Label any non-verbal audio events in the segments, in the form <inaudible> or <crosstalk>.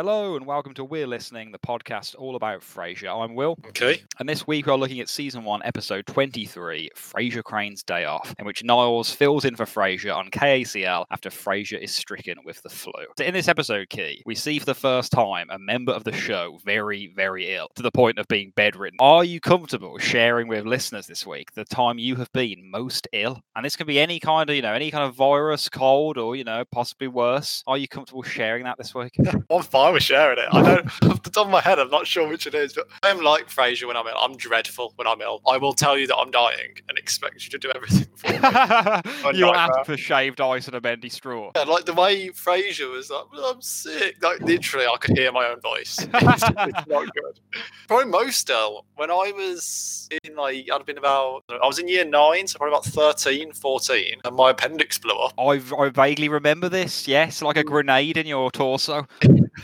Hello and welcome to We're Listening, the podcast all about Frasier. I'm Will, Okay. and this week we're looking at season one, episode 23, Frasier Crane's Day Off, in which Niles fills in for Frasier on KACL after Frasier is stricken with the flu. So in this episode, Key, we see for the first time a member of the show very, very ill, to the point of being bedridden. Are you comfortable sharing with listeners this week the time you have been most ill? And this can be any kind of, you know, any kind of virus, cold, or, you know, possibly worse. Are you comfortable sharing that this week? <laughs> I'm fine with sharing it. I don't, <laughs> off the top of my head, I'm not sure which it is, but I'm like Frasier when I'm ill. I'm dreadful when I'm ill. I will tell you that I'm dying and expect you to do everything for me. <laughs> you nightmare. ask for shaved ice and a bendy straw. Yeah, like the way Frasier was like, I'm sick. Like literally, I could hear my own voice. <laughs> It's, it's not good. Probably most ill when I was in like I'd been about I was in year nine, so probably about 13, 14, and my appendix blew up. I, I vaguely remember this. Yes, like a mm. grenade in your torso.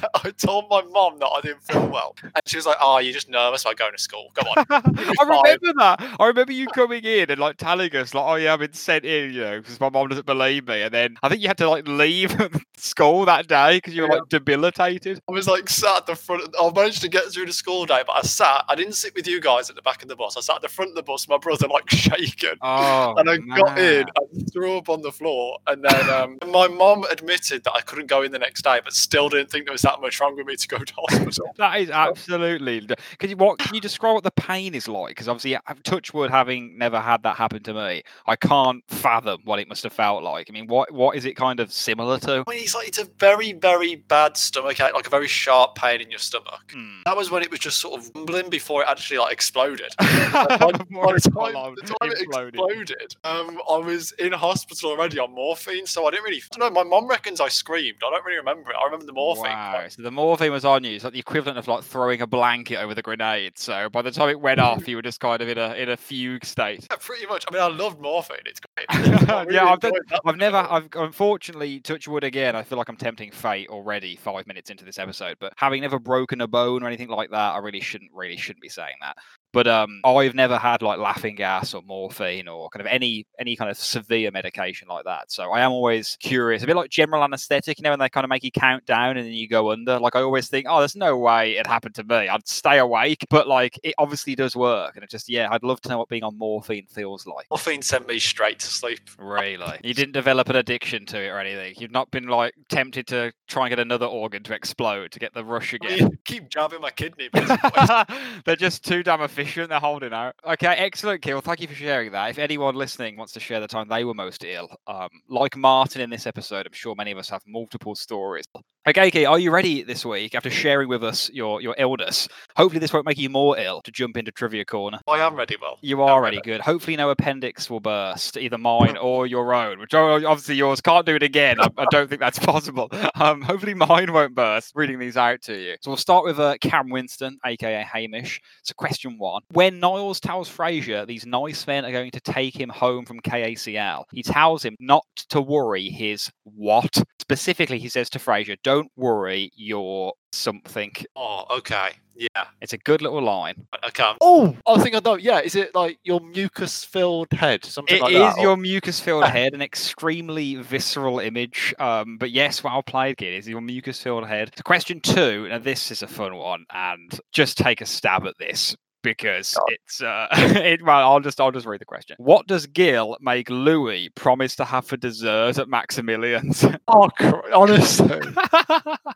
<laughs> I told my mom that I didn't feel well, and she was like, "Oh, you're just nervous about going to school. Come on." <laughs> I remember that. I remember you coming in and like telling us like, "Oh yeah, I've been sent in," you know, because my mom doesn't believe me. And then I think you had to like leave <laughs> school that day because you were like debilitated. I was like sat at the front. I managed to get through the school day, but I sat. I didn't sit with you guys at the back of the bus. I sat at the front of the bus. My brother like shaking. Oh, and I got in, man. I threw up on the floor, and then um, my mom admitted that I couldn't go in the next day, but still didn't think there was that much wrong with me to go to hospital. <laughs> That is absolutely. Can you what? Can you describe what the pain is like? Because obviously, uh, touch wood, having never had that happen to me, I can't fathom what it must have felt like. I mean, what what is it kind of similar to? I mean, it's like it's a very, very bad stomach ache, like a very sharp pain in your stomach. Hmm. That was when it was just sort of rumbling before it actually like exploded. by, <laughs> by the time, full-on the time it imploded. exploded, um, I was in hospital already on morphine, so I didn't really. I don't know. My mom reckons I screamed. I don't really remember it. I remember the morphine. Wow. So the morphine was on you. It's like the equivalent of like throwing a blanket over the grenade. So by the time it went off, you were just kind of in a in a fugue state. Yeah, <laughs> pretty much. I mean, I loved morphine. It's great. <laughs> Really yeah, I've, done, I've never. I've unfortunately touch wood again. I feel like I'm tempting fate already. Five minutes into this episode, but having never broken a bone or anything like that, I really shouldn't, really shouldn't be saying that. But um, I've never had like laughing gas or morphine or kind of any any kind of severe medication like that. So I am always curious, a bit like general anesthetic, you know, when they kind of make you count down and then you go under. Like I always think, oh, there's no way it happened to me. I'd stay awake, but like it obviously does work. And it just, yeah, I'd love to know what being on morphine feels like. Morphine sent me straight to sleep. Really? You didn't develop an addiction to it or anything. You've not been like tempted to try and get another organ to explode to get the rush <laughs> I again. mean, keep jabbing my kidney. basically. <laughs> They're just too damn efficient. They're holding out. Okay, excellent, Kill. Thank you for sharing that. If anyone listening wants to share the time they were most ill, um, like Martin in this episode, I'm sure many of us have multiple stories. Okay, Key, are you ready this week after sharing with us your your illness? Hopefully, this won't make you more ill to jump into Trivia Corner. I am ready, Will. You are ready. good. Hopefully, no appendix will burst, either mine or your own. Which oh, obviously yours can't do it again. I, I don't think that's <laughs> possible. Um, hopefully, mine won't burst. Reading these out to you. So we'll start with uh, Cam Winston, aka Hamish. So question one: When Niles tells Frasier these nice men are going to take him home from KACL, he tells him not to worry. His what? Specifically, he says to Frasier, "Don't worry your something." Oh, okay. Yeah. It's a good little line. Okay. Oh, I think I know. Yeah. Is it like your mucus filled head? Something It like is that. or- your mucus-filled head, an extremely visceral image. Um, but yes, well played, kid. Is your mucus-filled head? So question two. Now this is a fun one, and just take a stab at this because God. it's uh, <laughs> it, well. I'll just I'll just read the question. What does Gil make Louis promise to have for dessert at Maximilian's? <laughs> Oh, cr- honestly. <laughs>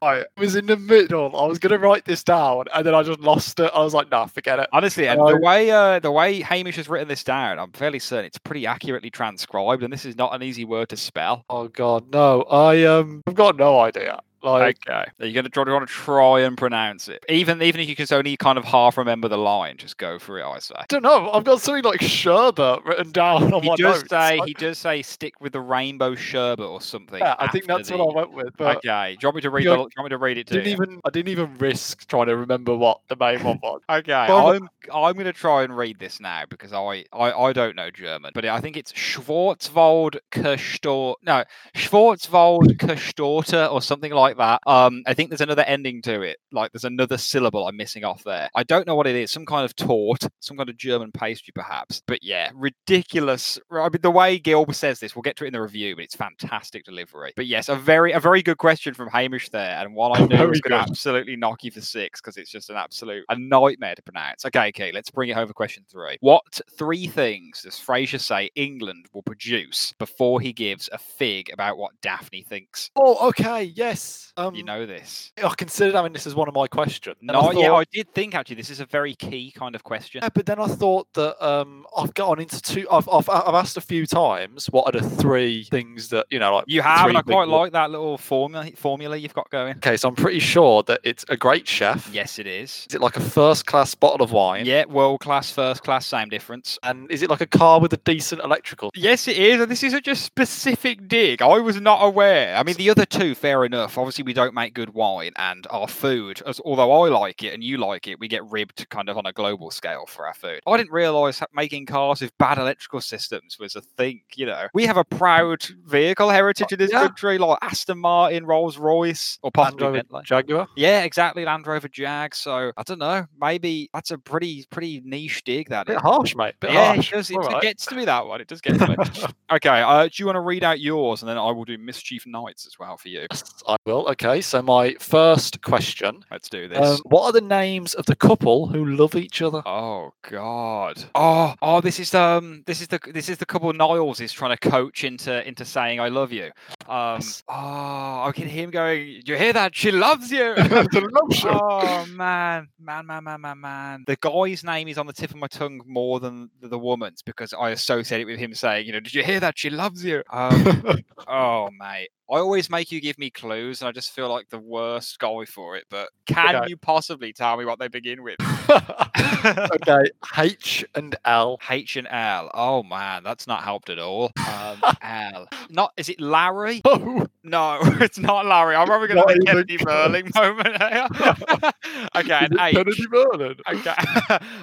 I was in the middle. I was going to write this down and then I just lost it. I was like, nah, forget it. Honestly, and the way uh, the way Hamish has written this down, I'm fairly certain it's pretty accurately transcribed, and this is not an easy word to spell. Oh, God. No, I, um, I've got no idea. Like, Okay. Are you gonna try to, try and pronounce it? Even even if you can only kind of half remember the line, just go for it. I say. I don't know. I've got something like sherbet written down on He my does notes. say I- he does say stick with the rainbow sherbet or something. yeah, I think that's the- what I went with. But Okay. Do you want me to read? The, do you want me to read it I to didn't you? even I didn't even risk trying to remember what the main one was. <laughs> Okay, I'm I'm gonna try and read this now because I I, I don't know German, but I think it's Schwarzwald Gestor no Schwarzwald Gestorte or something like like that. Um, I think there's another ending to it. Like there's another syllable I'm missing off there. I don't know what it is. Some kind of tort, some kind of German pastry, perhaps. But yeah, ridiculous. I mean, the way Gilbert says this, we'll get to it in the review, but it's fantastic delivery. But yes, a very, a very good question from Hamish there, and one I <laughs> Very was going to absolutely knock you for six because it's just an absolute a nightmare to pronounce. Okay, okay, let's bring it home for question three. What three things does Frasier say England will produce before he gives a fig about what Daphne thinks? Oh, okay, yes. Um, You know this. I considered having this as one of my questions. and I No, yeah, I did think actually this is a very key kind of question. Yeah, but then I thought that um, I've gone into two. I've, I've I've asked a few times what are the three things that you know like You have, and I quite like that little formula formula you've got going. Okay, so I'm pretty sure that it's a great chef. Yes, it is. Is it like a first class bottle of wine? Yeah, world class, first class, same difference. And is it like a car with a decent electrical? Yes, it is. And this is such a specific dig. I was not aware. I mean, the other two, fair enough. Obviously, we don't make good wine, and our food, as although I like it and you like it, we get ribbed kind of on a global scale for our food. I didn't realise making cars with bad electrical systems was a thing. You know, we have a proud vehicle heritage in this yeah. country, like Aston Martin, Rolls Royce, or possibly Bentley. Jaguar. Yeah, exactly. Land Rover Jag. So I don't know. Maybe that's a pretty pretty niche dig. That Bit is. harsh, mate. Bit yeah, it, does, it, All it gets to me that one. It does get to me. <laughs> okay, uh, do you want to read out yours, and then I will do Mischief Nights as well for you. I will. Okay, so my first question: Let's do this. um, What are the names of the couple who love each other? Oh God! Oh, oh! This is um, this is the this is the couple Niles is trying to coach into into saying I love you. Um, Yes. oh, I can hear him going. You hear that? She loves you. <laughs> The love <laughs> show. oh man, man, man, man, man, man. The guy's name is on the tip of my tongue more than the, the woman's because I associate it with him saying, you know, did you hear that? She loves you. Um, <laughs> oh mate, I always make you give me clues, and I just feel like the worst guy for it. But can Okay. you possibly tell me what they begin with? <laughs> okay, H and L. H and L. Oh man, that's not helped at all. Um, L. <laughs> Not is it Larry? Oh, No, <laughs> it's not Larry. I'm probably going to even Kennedy Merling moment here. okay, and H. Kennedy Merlin? Okay,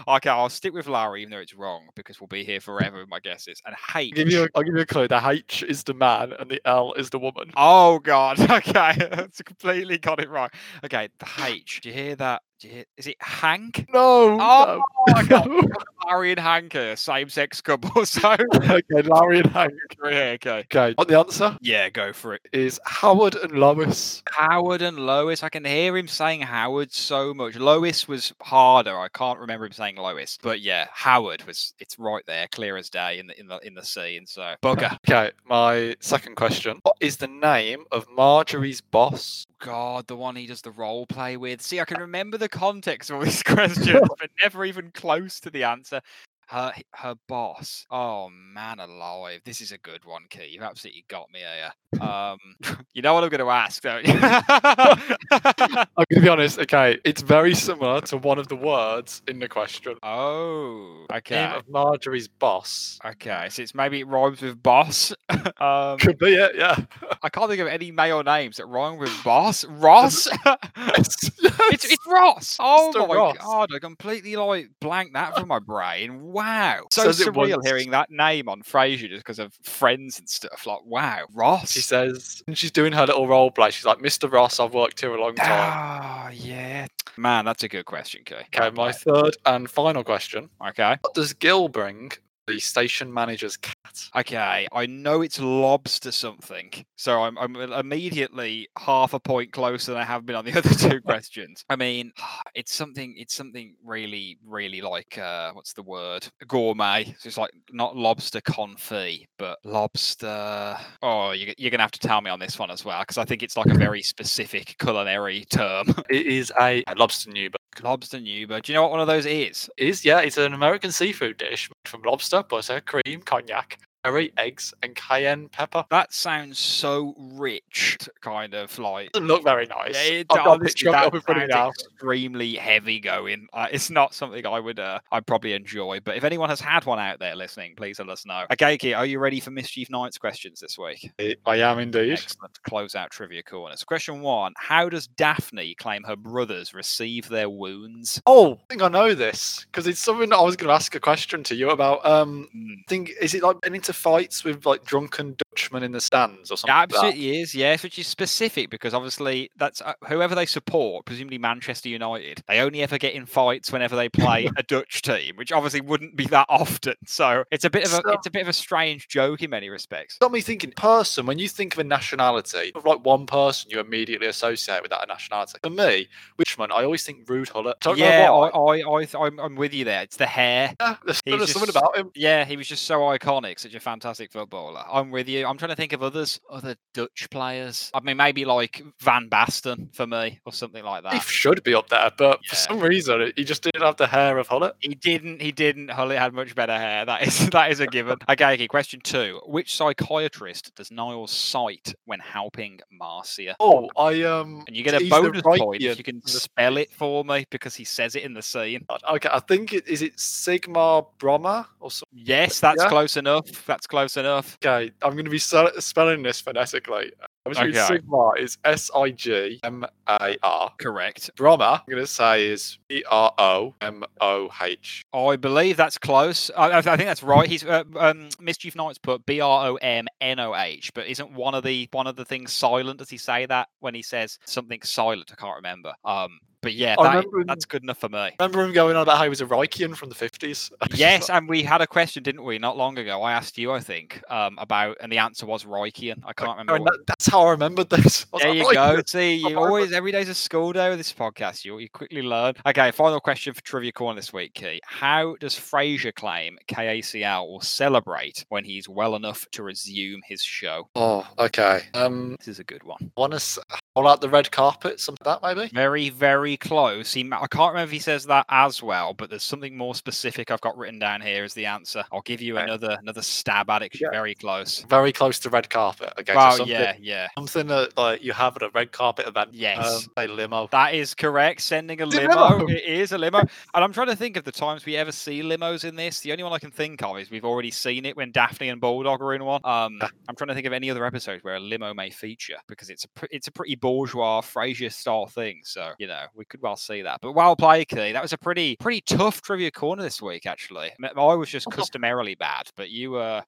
okay, I'll stick with Larry, even though it's wrong, because we'll be here forever with my guesses. And H. I'll give you. A, I'll give you a clue. The H is the man, and the L is the woman. Oh God. <laughs> Okay, that's completely got it right. Okay, the H. Do you hear that? Do you hear, is it Hank? No. Oh, no. <laughs> Larry and Hank are same-sex couple. <laughs> So <laughs> okay, Larry and Hank. yeah, okay. Okay, what the answer Yeah, go for it. is Howard and Lois. Howard and Lois. I can hear him saying Howard so much. Lois was harder. I can't remember him saying Lois, but yeah, Howard was. It's right there, clear as day in the in the in the scene. So bugger. Okay, my second question. What is the name of Marjorie's boss? God, the one he does the role play with. See, I can remember the context of all these <laughs> questions, <laughs> but never even close to the answer. Her her boss. Oh man alive. This is a good one, Key. You've absolutely got me here. Um <laughs> you know what I'm gonna ask, don't you? <laughs> I'm gonna be honest. Okay, it's very similar to one of the words in the question. oh, Name okay. of Marjorie's boss. Okay, so it's maybe it rhymes with boss. <laughs> um, Could be it. Yeah. I can't think of any male names that rhyme with boss. Ross. It's it's Ross. Oh Mr. my Ross. god! I completely like blanked that from my brain. Wow, so Says surreal hearing that name on Frasier just because of friends and stuff. Like, wow, Ross. She says and she's doing her little role play. She's like, "Mr. Ross, I've worked here a long time." Ah, yeah. Man, that's a good question, Kay. Okay, my third and final question: Okay. What does Gil bring the station manager's cat? Okay, I know it's lobster something, so I'm I'm immediately half a point closer than I have been on the <laughs> other two <laughs> questions. I mean, <sighs> it's something it's something really really like uh, what's the word gourmet. So it's like not lobster confit, but lobster. Oh, you, you're gonna have to tell me on this one as well because I think it's like a <laughs> very specific culinary term. It is a lobster newburg. lobster Nuba. Do you know what one of those is? It is yeah, it's an American seafood dish made from lobster, butter, cream, cognac, curry, eggs, and cayenne pepper. That sounds so rich, kind of like. It doesn't look very nice. Yeah, it I've got a does. picture That up in front of me sounds extremely heavy going. Uh, it's not something I would, uh, I'd probably enjoy. But if anyone has had one out there listening, please let us know. Okay, Key, are you ready for Mischief Knights questions this week? I am indeed. Excellent. Close out trivia corners. Question one: How does Daphne claim her brothers receive their wounds? Oh, I think I know this because it's something that I was going to ask a question to you about. Um, Mm, think is it like getting into fights with like drunken Dutchmen in the stands or something. Yeah, like that. absolutely is, yes, which is specific because obviously that's uh, whoever they support, presumably Manchester United. They only ever get in fights whenever they play <laughs> a Dutch team, which obviously wouldn't be that often. So it's a bit of a So- it's a bit of a strange joke in many respects. got me thinking person when you think of a nationality of like one person you immediately associate with that nationality for me I always think Ruud Gullit don't yeah, I, I, I, I'm, I'm with you there. It's the hair. yeah, there's, there's something about him Yeah, he was just so iconic, such a fantastic footballer. I'm with you. I'm trying to think of others, other Dutch players. I mean, maybe like Van Basten for me, or something like he that. should be up there but for some reason he just didn't have the hair of Gullit He didn't. He didn't. Gullit had much better hair. That is <laughs> that is a given. <laughs> Okay, okay. Question two: Which psychiatrist does Niles cite when helping Marcia? oh I um And you get a bonus point if you can spell it for me because he says it in the scene. Okay I think it is it Sigma Brommer or something Yes, that's Yeah. close enough. That's close enough. okay I'm going to be spelling this phonetically I'm just Okay. Sigmar is S I G M A R Correct. Brommer I'm going to say is B R O M O H I believe that's close. I, I I think that's right. He's uh, um, mischief knights put B R O M N O H, but isn't one of the one of the things silent? Does he say that when he says something silent? I can't remember. Um, but yeah, that, in- that's good enough for me. Remember him going on about how he was a Reichian from the 50s? <laughs> Yes, and we had a question, didn't we, not long ago? I asked you, I think, um, about, and the answer was Reichian. I can't remember. That- that's how I remembered this. <laughs> I There like, you go. "Reichian." See, you always every day's a school day with this podcast. You you quickly learn. Okay, final question for Trivia Corner this week, Key. How does Frasier claim KACL will celebrate when he's well enough to resume his show? Oh, okay. Um, This is a good one. want pull out the red carpet, something like that maybe? Very, very close. He, I can't remember if he says that as well, but there's something more specific I've got written down here as the answer. I'll give you Okay. another another stab at it. Yeah. very close. Very close to red carpet. Okay, Well, something, yeah, yeah. something that like you have at a red carpet event. Yes. Um, a limo. That is correct. Sending a limo. limo. It is a limo. And I'm trying to think of the times we ever see limos in this. The only one I can think of is we've already seen it when Daphne and Bulldog are in one. Um, I'm trying to think of any other episodes where a limo may feature because it's a pr- it's a pretty bourgeois Frasier style thing. So you know we could well see that. But well played, Key. That was a pretty pretty tough trivia corner this week. Actually, I was just <laughs> customarily bad, but you were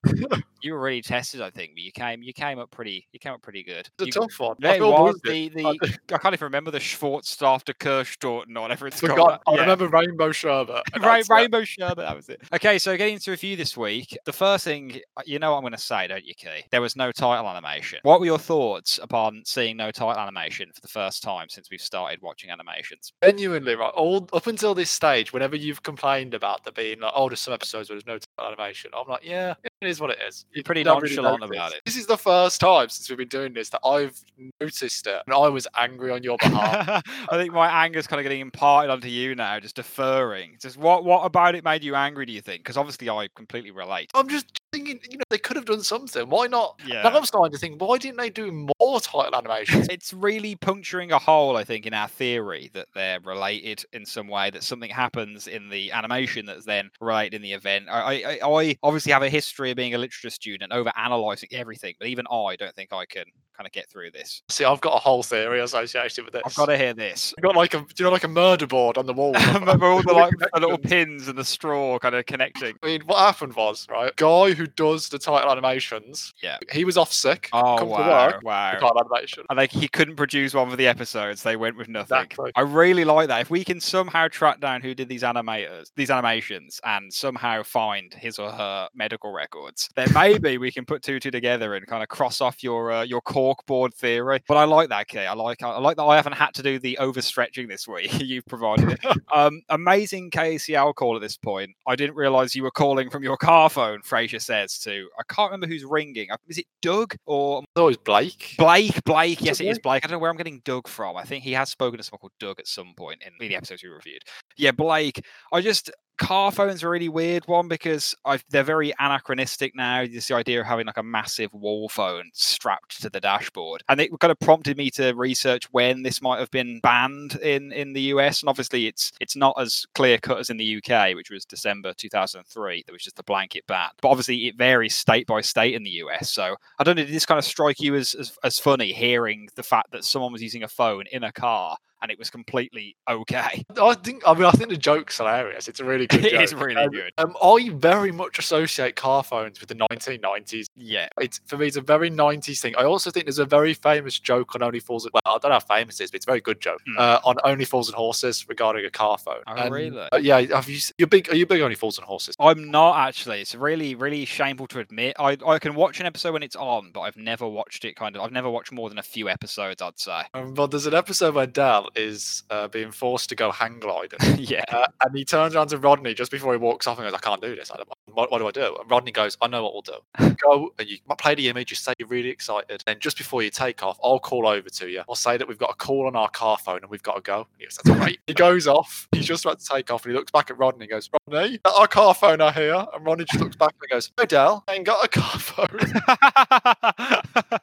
you were really tested. I think, but you came you came up pretty you came up pretty good. It's a You- tough one. It was the the I can't even remember the Schwarzstarter Kirschtorten or whatever it's called. I Yeah. remember Rainbow Sherbet. <laughs> and Ra- that's it. Rainbow Sherbet, that was it. Okay, so getting into review this week, the first thing, uh, you know what I'm going to say, don't you, Key? There was no title animation. What were your thoughts upon seeing no title animation for the first time since we've started watching animations? Genuinely, right? All up until this stage, whenever you've complained about there being like, oh, there's some episodes where there's no animation, I'm like, yeah, it is what it is. You're Pretty really nonchalant notice. about it. This is the first time since we've been doing this that I've noticed it, and I was angry on your <laughs> behalf. I think my anger's kind of getting imparted onto you now, just deferring. Just what what about it made you angry? Do you think? Because obviously I completely relate. I'm just thinking, you know, they could have done something. Why not? Yeah. Now I'm starting to think, why didn't they do more title animations? it's really puncturing a hole, I think, in our theory that they're related in some way. That something happens in the animation that's then related in the event. I, I, I obviously have a history of being a literature student, over analyzing everything, but even I don't think I can kind of get through this. See, I've got a whole theory associated with this. I've got to hear this. I've got like a, do you know, like a murder board on the wall. <laughs> Remember all the like the little pins and the straw kind of connecting. I mean, what happened was, right? Guy who does the title animations, Yeah. he was off sick. Oh wow! work. Wow! The title animation. And like he couldn't produce one for the episodes. They went with nothing. Exactly. I really like that. If we can somehow track down who did these animators, these animations, and somehow find his or her medical records, then maybe we can put two two together and kind of cross off your uh, your corkboard theory. But I like that, Key. I like I like that I haven't had to do the overstretching this week. <laughs> You've provided it. <laughs> um, amazing KCL call at this point. I didn't realize you were calling from your car phone. Frasier says to. I can't remember who's ringing. Is it Doug or It's always Blake. Blake, Blake, yes, it it is Blake. I don't know where I'm getting Doug from. I think he has spoken to someone called Doug at some point in the episodes we reviewed. Yeah, Blake. I just car phones a really weird one because I've, they're very anachronistic now. This the idea of having like a massive wall phone strapped to the dashboard, and it kind of prompted me to research when this might have been banned in in the US. And obviously, it's it's not as clear cut as in the UK, which was December 2003. There was just a blanket ban, but obviously it varies state by state in the US. So I don't know. Did this kind of strike you as as, as funny hearing the fact that someone was using a phone in a car and it was completely okay. <laughs> I think. I mean, I think the joke's hilarious. It's a really good. <laughs> It joke. is really Um, good. Um, I very much associate car phones with the 1990s. Yeah. It's for me, it's a very 90s thing. I also think there's a very famous joke on Only Fools. And Well, I don't know how famous it is, but it's a very good joke Hmm. uh, on Only Fools and Horses regarding a car phone. Oh, And, really? uh, yeah. Have you? You're big. Are you big Only Fools and Horses? I'm not actually. It's really, really shameful to admit. I, I can watch an episode when it's on, but I've never watched it kind of. I've never watched more than a few episodes, I'd say. Um, but there's an episode where Del is uh, being forced to go hang gliding. <laughs> yeah. Uh, and he turns around to Rodney just before he walks off and goes, I can't do this. I don't, what, what do I do? And Rodney goes, I know what we'll do. <laughs> Go and you play the image, you say you're really excited. Then just before you take off, I'll call over to you. I'll say that we've got a call on our car phone and we've got to go. And he goes, That's great. <laughs> he goes off. He's just about to take off and he looks back at Rodney and goes, Rodney, our car phone are here. And Rodney just looks back and goes, No, Del, I ain't got a car phone.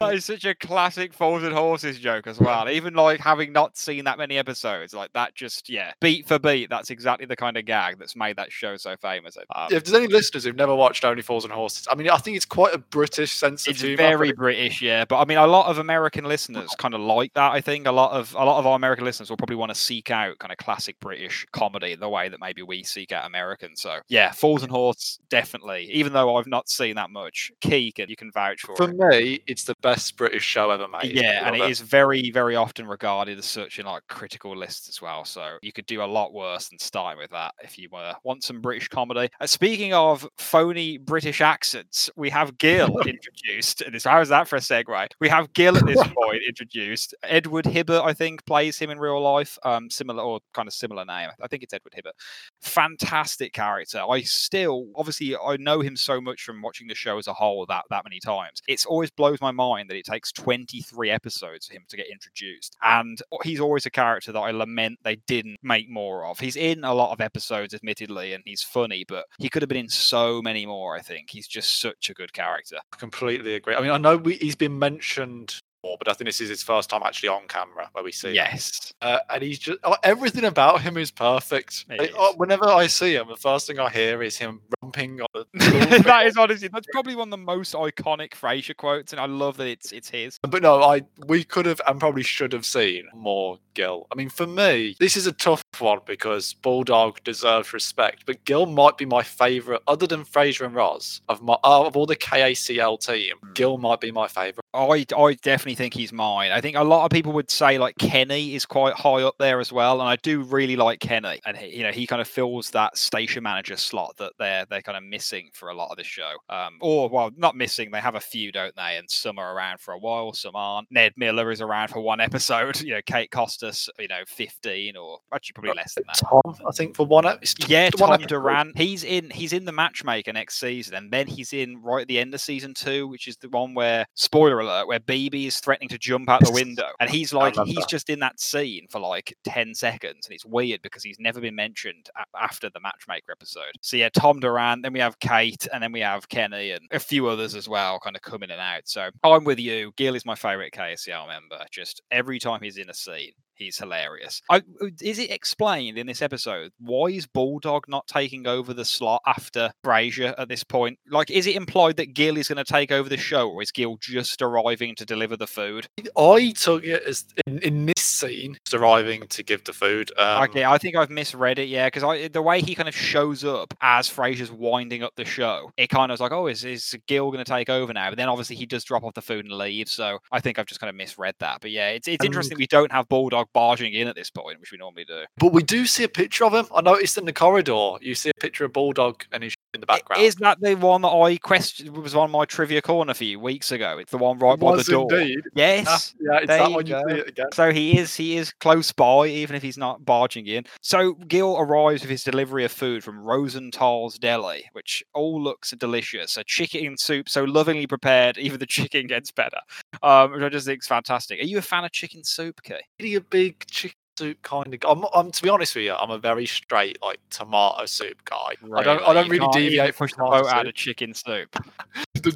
that is such a classic and Horses joke as well. Even like having not seen that many episodes, like that just yeah, beat for beat, that's exactly the kind of gag that's made that show so famous. Um, if there's any listeners who've never watched Only Fools and Horses, I mean, I think it's quite a British sense of it's humour. very British, yeah. But I mean, a lot of American listeners kind of like that. I think a lot of a lot of our American listeners will probably want to seek out kind of classic British comedy the way that maybe we seek out American. So yeah, Fools and Horses definitely. Even though I've not seen that much, Keegan, you can vouch for, For it. me, it's the best British show ever made. Yeah, and it is very, very often regarded as such in like critical lists as well. So you could do a lot worse than starting with that if you uh, want some British comedy. Uh, speaking of phony British accents, we have Gil <laughs> introduced. And this, how is that for a segue? We have Gil at this <laughs> point introduced. Edward Hibbert, I think, plays him in real life. Um, similar or kind of similar name. I think it's Edward Hibbert. Fantastic character. I still, obviously, I know him so much from watching the show as a whole that that many times. It's always blows my mind that it takes 23 episodes for him to get introduced. And he's always a character that I lament they didn't make more of. He's in a lot of episodes, admittedly, and he's funny, but he could have been in so many more, I think. He's just such a good character. I completely agree. I mean, I know we, he's been mentioned but I think this is his first time actually on camera where we see him. Yes. Uh, and he's just oh, everything about him is perfect. Like, oh, whenever I see him, the first thing I hear is him romping on the. <laughs> that is honestly that's probably one of the most iconic Frasier quotes, and I love that it's it's his. But no, I we could have and probably should have seen more Gil. I mean, for me, this is a tough one because Bulldog deserves respect, but Gil might be my favourite, other than Frasier and Roz, of my of all the KACL team. Gil might be my favourite. I, I definitely think he's mine. I think a lot of people would say like Kenny is quite high up there as well, and I do really like Kenny. And he, you know, he kind of fills that station manager slot that they're they're kind of missing for a lot of the show. Um, or well, not missing. They have a few, don't they? And some are around for a while, some aren't. Ned Miller is around for one <laughs> episode. You know, Kate Costas, you know, fifteen or actually probably less than that. Tom, I think for one, ep- it's t- Yeah, one Tom episode. Durant. He's in. He's in the Matchmaker next season, and then he's in right at the end of season two, which is the one where spoiler alert, where BB is threatening to jump out the <laughs> window, and he's like, he's remember. just in that scene for like ten seconds, and it's weird because he's never been mentioned a- after the Matchmaker episode. So yeah, Tom Durant. Then we have Kate, and then we have Kenny, and a few others as well, kind of coming in and out. So I'm with you. Gil is my favorite KSCL member. Just every time he's in a scene. He's hilarious. I, is it explained in this episode why is Bulldog not taking over the slot after Frasier at this point? Like, is it implied that Gil is going to take over the show, or is Gil just arriving to deliver the food? I took it as in, in this scene, just arriving to give the food. Um, okay, I think I've misread it. Yeah, because I the way he kind of shows up as Frasier's winding up the show, it kind of was like, oh, is is Gil going to take over now? But then obviously he does drop off the food and leave. So I think I've just kind of misread that. But yeah, it's it's And- interesting we don't have Bulldog barging in at this point, which we normally do. But we do see a picture of him. I noticed in the corridor, you see a picture of Bulldog and he's in the background. Is that the one that I questioned was on my trivia corner for you weeks ago? It's the one right It by the door. indeed. Yes. Yeah, it's there that one you see it again. So he is he is close by, even if he's not barging in. So Gil arrives with his delivery of food from Rosenthal's Deli, which all looks delicious. A chicken soup so lovingly prepared, even the chicken gets better. Um, which I just think is fantastic. Are you a fan of chicken soup, Key? Really a big chicken soup kind of. I'm, I'm to be honest with you, I'm a very straight like tomato soup guy. I don't. I don't You really deviate from the boat out of chicken soup.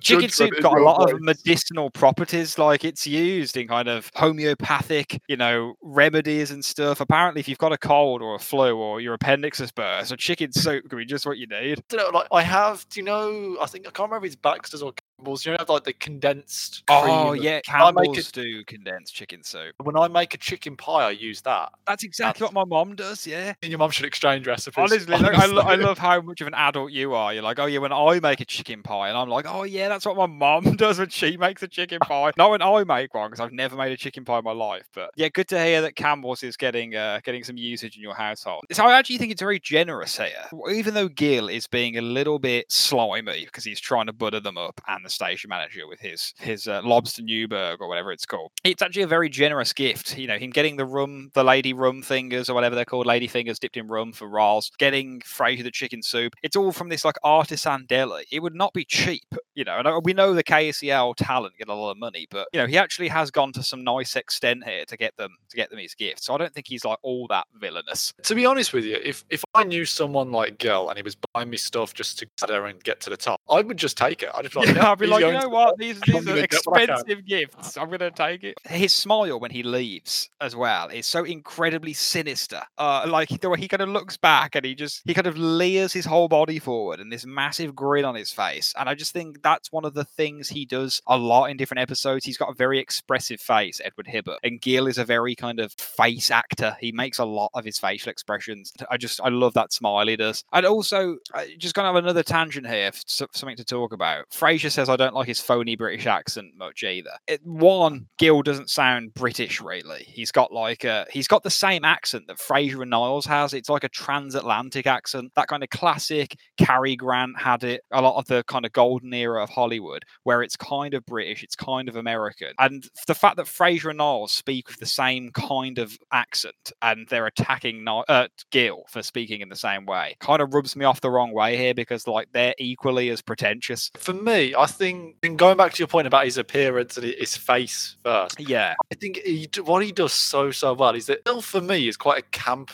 Chicken soup <laughs> got a lot of medicinal properties like it's used in kind of homeopathic you know remedies and stuff apparently if you've got a cold or a flu or your appendix is burst a chicken soup can be just what you need I know, like I have. Do you know? I think I can't remember if it's Baxter's or Campbell's, you know, have, like the condensed. Oh yeah, I make Campbell's do condensed chicken soup. When I make a chicken pie, I use that. That's exactly what my mom does. Yeah. And your mom should exchange recipes. Honestly, look, I, lo- I love how much of an adult you are. You're like, oh yeah, when I make a chicken pie, and I'm like, oh yeah, that's what my mom <laughs> does when she makes a chicken pie. <laughs> Not when I make one, because I've never made a chicken pie in my life. But yeah, good to hear that Campbell's is getting uh, getting some usage in your household. So I actually think it's very generous here, even though Gil is being a little bit slimy because he's trying to butter them up, and the station manager with his his uh, lobster Newburg or whatever it's called. It's actually a very generous gift. You know, him getting the rum, the lady rum fingers or whatever they're called, lady fingers dipped in rum for Roz, getting Frasier the chicken soup. It's all from this like artisan deli. It would not be cheap, you know. And we know the KCL talent get a lot of money, but you know, he actually has gone to some nice extent here to get them to get them his gifts. So I don't think he's like all that villainous. To be honest with you, if if I knew someone like Gil and he was buying me stuff just to get there and get to the top, I would just take it. I'd just be like, Yeah, "Yeah, I'd be he's like, you know to what? the These these are gonna get what I can." expensive gifts. I'm gonna take it. His smile when he leaves as well is so incredibly sinister. Uh, like the way he kind of looks back and he just he kind of leers his whole body forward and this massive grin on his face. And I just think that's one of the things he does a lot in different episodes. He's got a very expressive face, Edward Hibbert, and Gil is a very kind of face actor. He makes a lot of his facial expressions. I just I love that smile he does. And also, just kind of another tangent here, something to talk about. Frasier says I don't like his phony British accent much either. It, one, Gil doesn't sound British really. He's got like a he's got the same accent that Frasier and Niles has. It's like a transatlantic accent, that kind of classic. Cary Grant had it. A lot of the kind of golden era of Hollywood, where it's kind of British, it's kind of American, and the fact that Frasier and Niles speak with the same kind of accent and they're attacking uh, Gil for speaking in the same way kind of rubs me off the wrong way here because like they're equally as pretentious. For me, I think, and going back to your point about his appearance and his face first, Yeah, I think he, what he does so so well is that Gil for me is quite a camp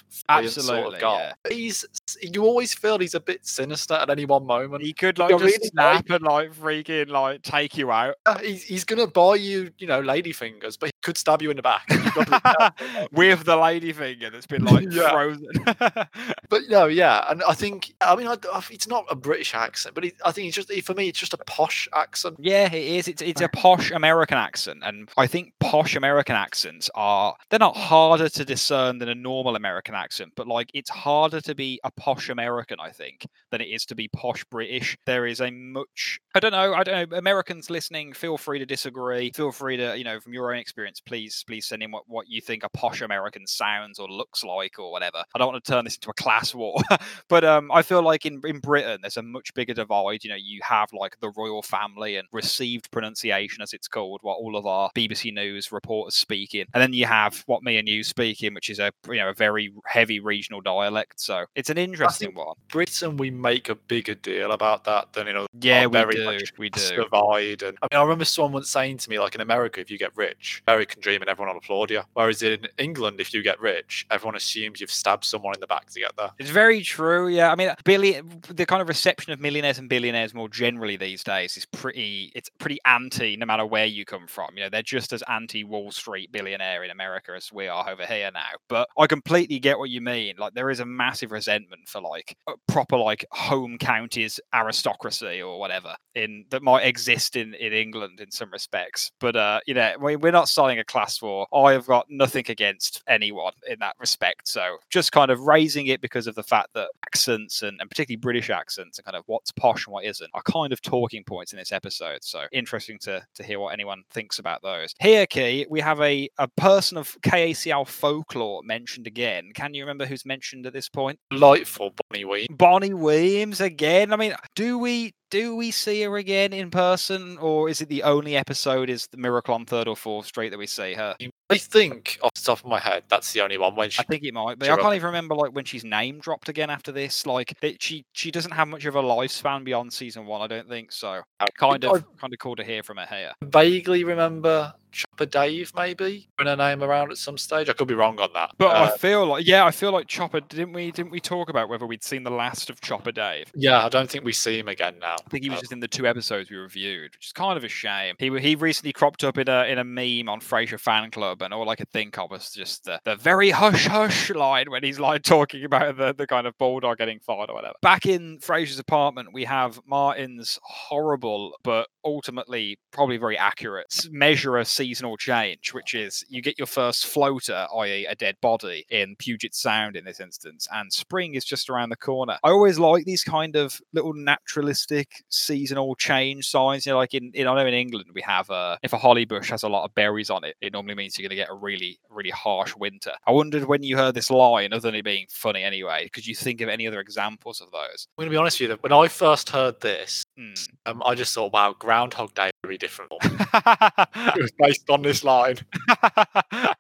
sort of guy. yeah. He's you always feel he's a bit sinister at any one moment. he could like You're just really snap and like freaking like take you out Uh, He's, he's gonna buy you, you know, lady fingers, but he could stab you in the back. You've got to be careful. <laughs> with the lady finger that's been like <laughs> Yeah. frozen. <laughs> But no, yeah, and I think I mean I, I- it's not a British accent, but he, I think it's just for me it's just a posh accent. Yeah, it is. It's it's a posh American accent, and I think posh American accents are they're not harder to discern than a normal American accent, but like it's harder to be a posh American, I think, than it is to be posh British. There is a much I don't know, I don't know. Americans listening, feel free to disagree. Feel free to, you know, from your own experience, please, please send in what, what you think a posh American sounds or looks like or whatever. I don't want to turn this into a class war. <laughs> but um I feel like in, in Britain there's a much bigger divide. You know, you have like the royal family and received pronunciation as it's called, what all of our BBC News reporters speak in. And then you have what me and you speak in, which is a you know a very heavy regional dialect. So it's an interesting one. Britain, we make a bigger deal about that than you know. Yeah, we very do. much We do. Divide and I mean, I remember someone saying to me, like in America, if you get rich, American dream, and everyone will applaud you. Whereas in England, if you get rich, everyone assumes you've stabbed someone in the back to get there. It's very true. Yeah, I mean, billi- the kind of reception of millionaires and billionaires more generally these days is pretty. It's pretty anti, no matter where you come from. You know, they're just as anti Wall Street billionaire in America as we are over here now. But I completely get what you mean. Like, there is a massive resentment for like a proper like home counties aristocracy or whatever in that might exist in in England in some respects. But uh, you know, we, we're not starting a class war. I have got nothing against anyone in that respect. So just kind of raising it because of the fact that accents and, and particularly British accents and kind of what's posh and what isn't are kind of talking points in this episode. So interesting to to hear what anyone thinks about those. Here, Key, we have a, a person of KACL folklore mentioned again. Can you remember who's mentioned at this point? Delightful Bonnie Wee. Bonnie Weems again. I mean, do we do we see her again in person, or is it the only episode is the Miracle on Third or Fourth Street that we see her? I think off the top of my head, that's the only one when she I think it might be. I can't even remember like when she's name dropped again after this. Like it, she she doesn't have much of a lifespan beyond season one. I don't think so. Uh, kind I of kind of cool to hear from her here. vaguely remember Chopper Dave maybe in a name around at some stage. I could be wrong on that. But Uh, I feel like yeah, I feel like Chopper. Didn't we? Didn't we talk about whether we'd seen the last of Chopper Dave? yeah, I don't think we see him again now. I think he was Uh, just in the two episodes we reviewed, which is kind of a shame. He he recently cropped up in a in a meme on Frasier fan club, and all I could think of was just the, the very hush hush line when he's like talking about the, the kind of bulldog getting fired or whatever. Back in Frasier's apartment, we have Martin's horrible but ultimately probably very accurate measure of seasonal change, which is you get your first floater, i.e., a dead body, in Puget Sound in this instance, and spring is just around the corner. I always like these kind of little naturalistic seasonal change signs. You know, like in, in I know in England we have uh, if a holly bush has a lot of berries on it, it normally means you're going to get a really really harsh winter. I wondered when you heard this line, other than it being funny anyway, could you think of any other examples of those? I'm gonna be honest with you. When I first heard this, Hmm. um, I just thought, wow, Groundhog Day be different. <laughs> it was based on this line. <laughs>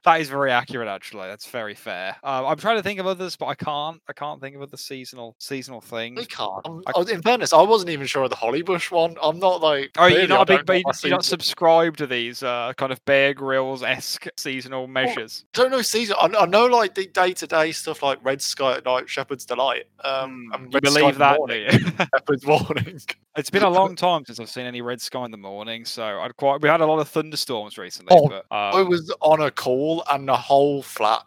that is very accurate, actually. That's very fair. Uh, I'm trying to think of others, but I can't. I can't think of other seasonal seasonal things. I can't. I- I in fairness, I wasn't even sure of the Hollybush one. I'm not like. Oh, you're not I a big, don't but you- my you're not subscribed to these uh, kind of Bear Grylls esque seasonal measures. don't know season. I, I know like the day to day stuff like Red Sky at night, Shepherd's Delight. Um, and you Sky believe the that? morning? <laughs> Shepherd's Warning. it's been a long time since I've seen any red sky in the morning, so I'd quite. We had a lot of thunderstorms recently, Oh, but I um, was on a call and the whole flat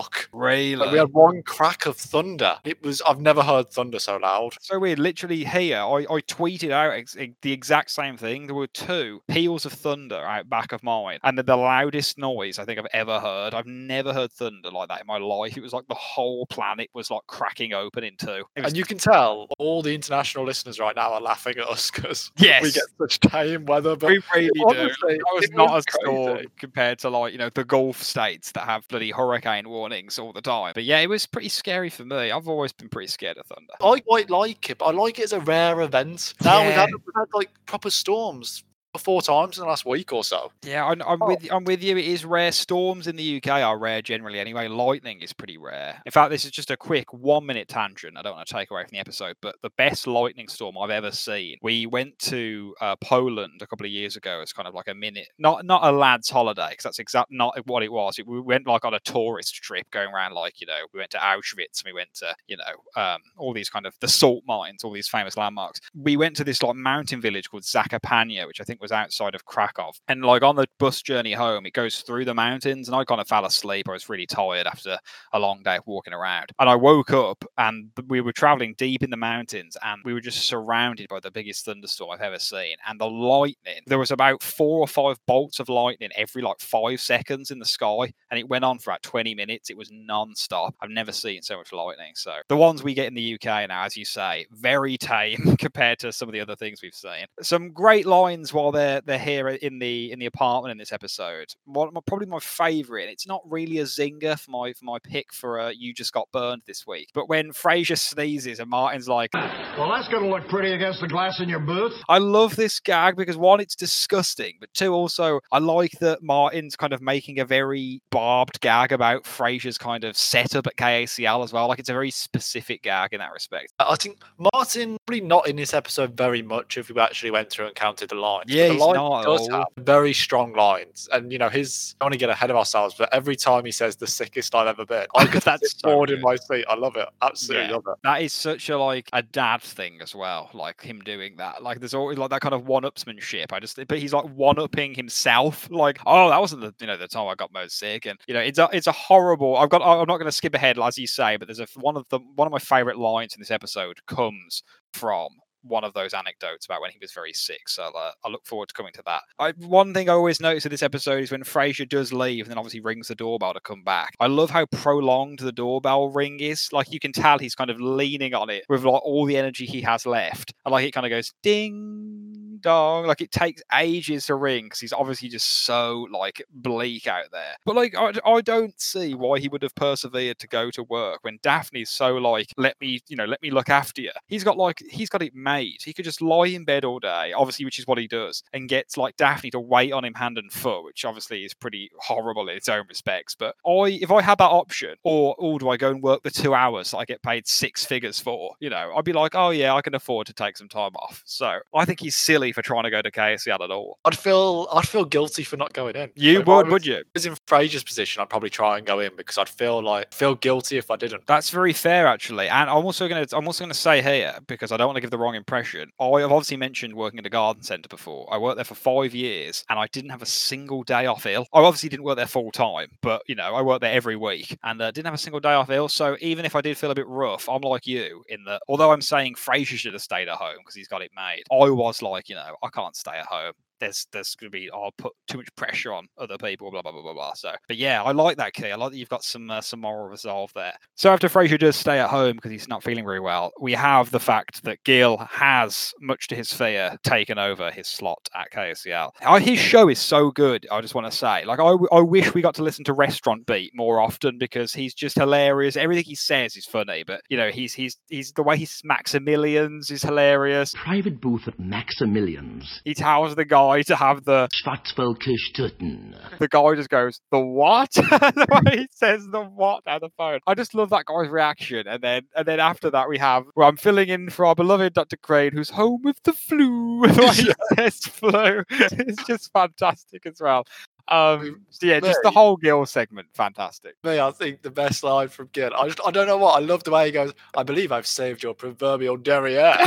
shock. really. Like, we had one crack of thunder. It was. I've never heard thunder so loud. So weird. Literally here, I, I tweeted out ex- the exact same thing. There were two peals of thunder out back of mine, and they're the loudest noise I think I've ever heard. I've never heard thunder like that in my life. It was like the whole planet was like cracking open in two. Was And you can tell all the international listeners right now are laughing at us because yes, we get such tame weather. But we really do. honestly, I was not as crazy. compared to like you know the Gulf states that have bloody hurricane warnings all the time. But yeah, it was pretty scary for me. I've always been pretty scared of thunder. I quite like it, but I like it as a rare event. Now we've, had, we've had like proper storms four times in the last week or so. Yeah, I'm, I'm Oh. with I'm with you. It is rare. Storms in the UK are rare generally. Anyway, lightning is pretty rare. In fact, this is just a quick one minute tangent. I don't want to take away from the episode, but the best lightning storm I've ever seen. We went to uh, Poland a couple of years ago as kind of like a minute, not not a lad's holiday, because that's exact not what it was. It, we went like on a tourist trip, going around like you know we went to Auschwitz, and we went to you know um, all these kind of the salt mines, all these famous landmarks. We went to this like mountain village called Zakopane, which I think was outside of Krakow. And like on the bus journey home, it goes through the mountains, and I kind of fell asleep. I was really tired after a long day of walking around. And I woke up, and we were traveling deep in the mountains, and we were just surrounded by the biggest thunderstorm I've ever seen. And the lightning, there was about four or five bolts of lightning every like five seconds in the sky, and it went on for about 20 minutes. It was non-stop. I've never seen so much lightning. So the ones we get in the UK now, as you say, very tame <laughs> compared to some of the other things we've seen. Some great lines while they're they're here in the in the apartment in this episode. One my, probably my favourite. and It's not really a zinger for my for my pick for uh, you just got burned this week. But when Frasier sneezes and Martin's like, Well, that's going to look pretty against the glass in your booth. I love this gag because one, it's disgusting, but two, also I like that Martin's kind of making a very barbed gag about Frasier's kind of setup at KACL as well. Like it's a very specific gag in that respect. I I think Martin probably not in this episode very much if we actually went through and counted the lines. but Yeah, the line not does have very strong lines, and you know his. I want to get ahead of ourselves, but every time he says the sickest I've ever been, oh, I could <laughs> That's sit so bored in my seat. I love it, absolutely Yeah. love it. That is such a like a dad thing as well, like him doing that. Like there's always like that kind of one-upsmanship. I just, but he's like one-upping himself. <laughs> Like, oh, that wasn't the you know the time I got most sick, and you know it's a it's a horrible. I've got. I'm not going to skip ahead as you say, but there's a one of the one of my favorite lines in this episode comes from one of those anecdotes about when he was very sick. So uh, I look forward to coming to that. I, one thing I always notice in this episode is when Frasier does leave and then obviously rings the doorbell to come back. I love how prolonged the doorbell ring is. Like you can tell he's kind of leaning on it with like all the energy he has left. And like it kind of goes ding dong. Like it takes ages to ring because he's obviously just so like bleak out there. But like I, I don't see why he would have persevered to go to work when Daphne's so like, let me, you know, let me look after you. He's got like he's got it made. He could just lie in bed all day, obviously, which is what he does, and gets like Daphne to wait on him hand and foot, which obviously is pretty horrible in its own respects. But I if I had that option, or or do I go and work the two hours that I get paid six figures for? You know, I'd be like, oh yeah, I can afford to take some time off. So I think he's silly for trying to go to KSCL at all. I'd feel I'd feel guilty for not going in. You If I would, was- would you? was in Frasier's position, I'd probably try and go in because I'd feel like feel guilty if I didn't. That's very fair, actually. And I'm also going to I'm also to say here because I don't want to give the wrong impression. I have obviously mentioned working at a garden centre before. I worked there for five years, and I didn't have a single day off ill. I obviously didn't work there full time, but you know I worked there every week, and uh, didn't have a single day off ill. So even if I did feel a bit rough, I'm like you in that. Although I'm saying Frasier should have stayed at home because he's got it made, I was like, you know, I can't stay at home there's there's going to be I'll put too much pressure on other people, blah blah blah blah blah. So, but yeah, I like that key. I like that you've got some uh, some moral resolve there. So after Frasier does stay at home because he's not feeling very well, we have the fact that Gil has, much to his fear, taken over his slot at KSCL. Uh, His show is so good. I just want to say, like, I, I wish we got to listen to Restaurant Beat more often because he's just hilarious. Everything he says is funny, but you know, he's he's he's the way he Maximilians is hilarious. Private booth at Maximilians. He tells the guy to have the the guy just goes, "The what?" <laughs> the way he says the what on the phone. I just love that guy's reaction. And then and then after that we have well, I'm filling in for our beloved Dr. Crane, who's home with the flu. <laughs> the way he <laughs> says flu. It's just fantastic as well. Um so yeah, just the whole Gil segment, fantastic. Me, I think the best line from Gil. I just I don't know what. I love the way he goes. I believe I've saved your proverbial derriere. <laughs>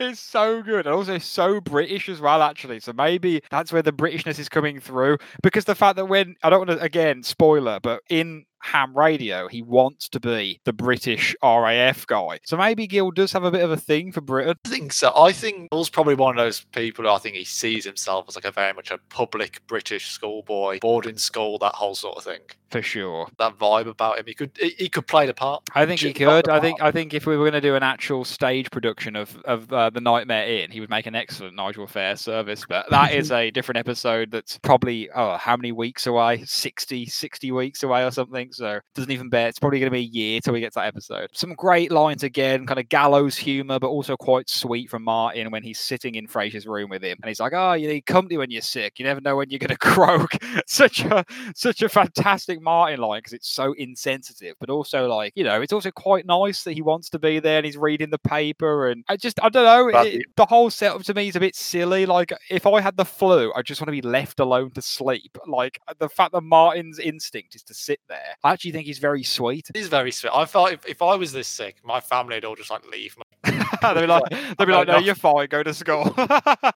it's so good and also so British as well, actually. So maybe that's where the Britishness is coming through. Because the fact that when I don't want to again spoiler, but in ham radio, he wants to be the British RAF guy. So maybe Gil does have a bit of a thing for Britain. I think so. I think Gil's probably one of those people. Who I think he sees himself as like a very much a public British schoolboy, boarding school, that whole sort of thing. For sure. That vibe about him. He could he, he could play the part. I think he Should could. I think. I think if we were going to do an actual stage production of of uh, the Nightmare Inn, he would make an excellent Nigel Fairservice. But that is <laughs> a different episode. That's probably oh, how many weeks away? 60, 60 weeks away or something. So doesn't even bear. It's probably going to be a year till we get to that episode. Some great lines again, kind of gallows humor, but also quite sweet from Martin when he's sitting in Frasier's room with him, and he's like, "Oh, you need company when you're sick. You never know when you're going <laughs> to croak." <laughs> such a such a fantastic Martin line because it's so insensitive, but also like you know, it's also quite nice that he wants to be there and he's reading the paper. And I just I don't know, it, the whole setup to me is a bit silly. Like if I had the flu, I just want to be left alone to sleep. Like the fact that Martin's instinct is to sit there, I actually think he's very sweet. He's very sweet. I felt if, if I was this sick, my family would all just like leave me. <laughs> they'd be like, <laughs> they'd be like, no, you're fine, go to school. <laughs>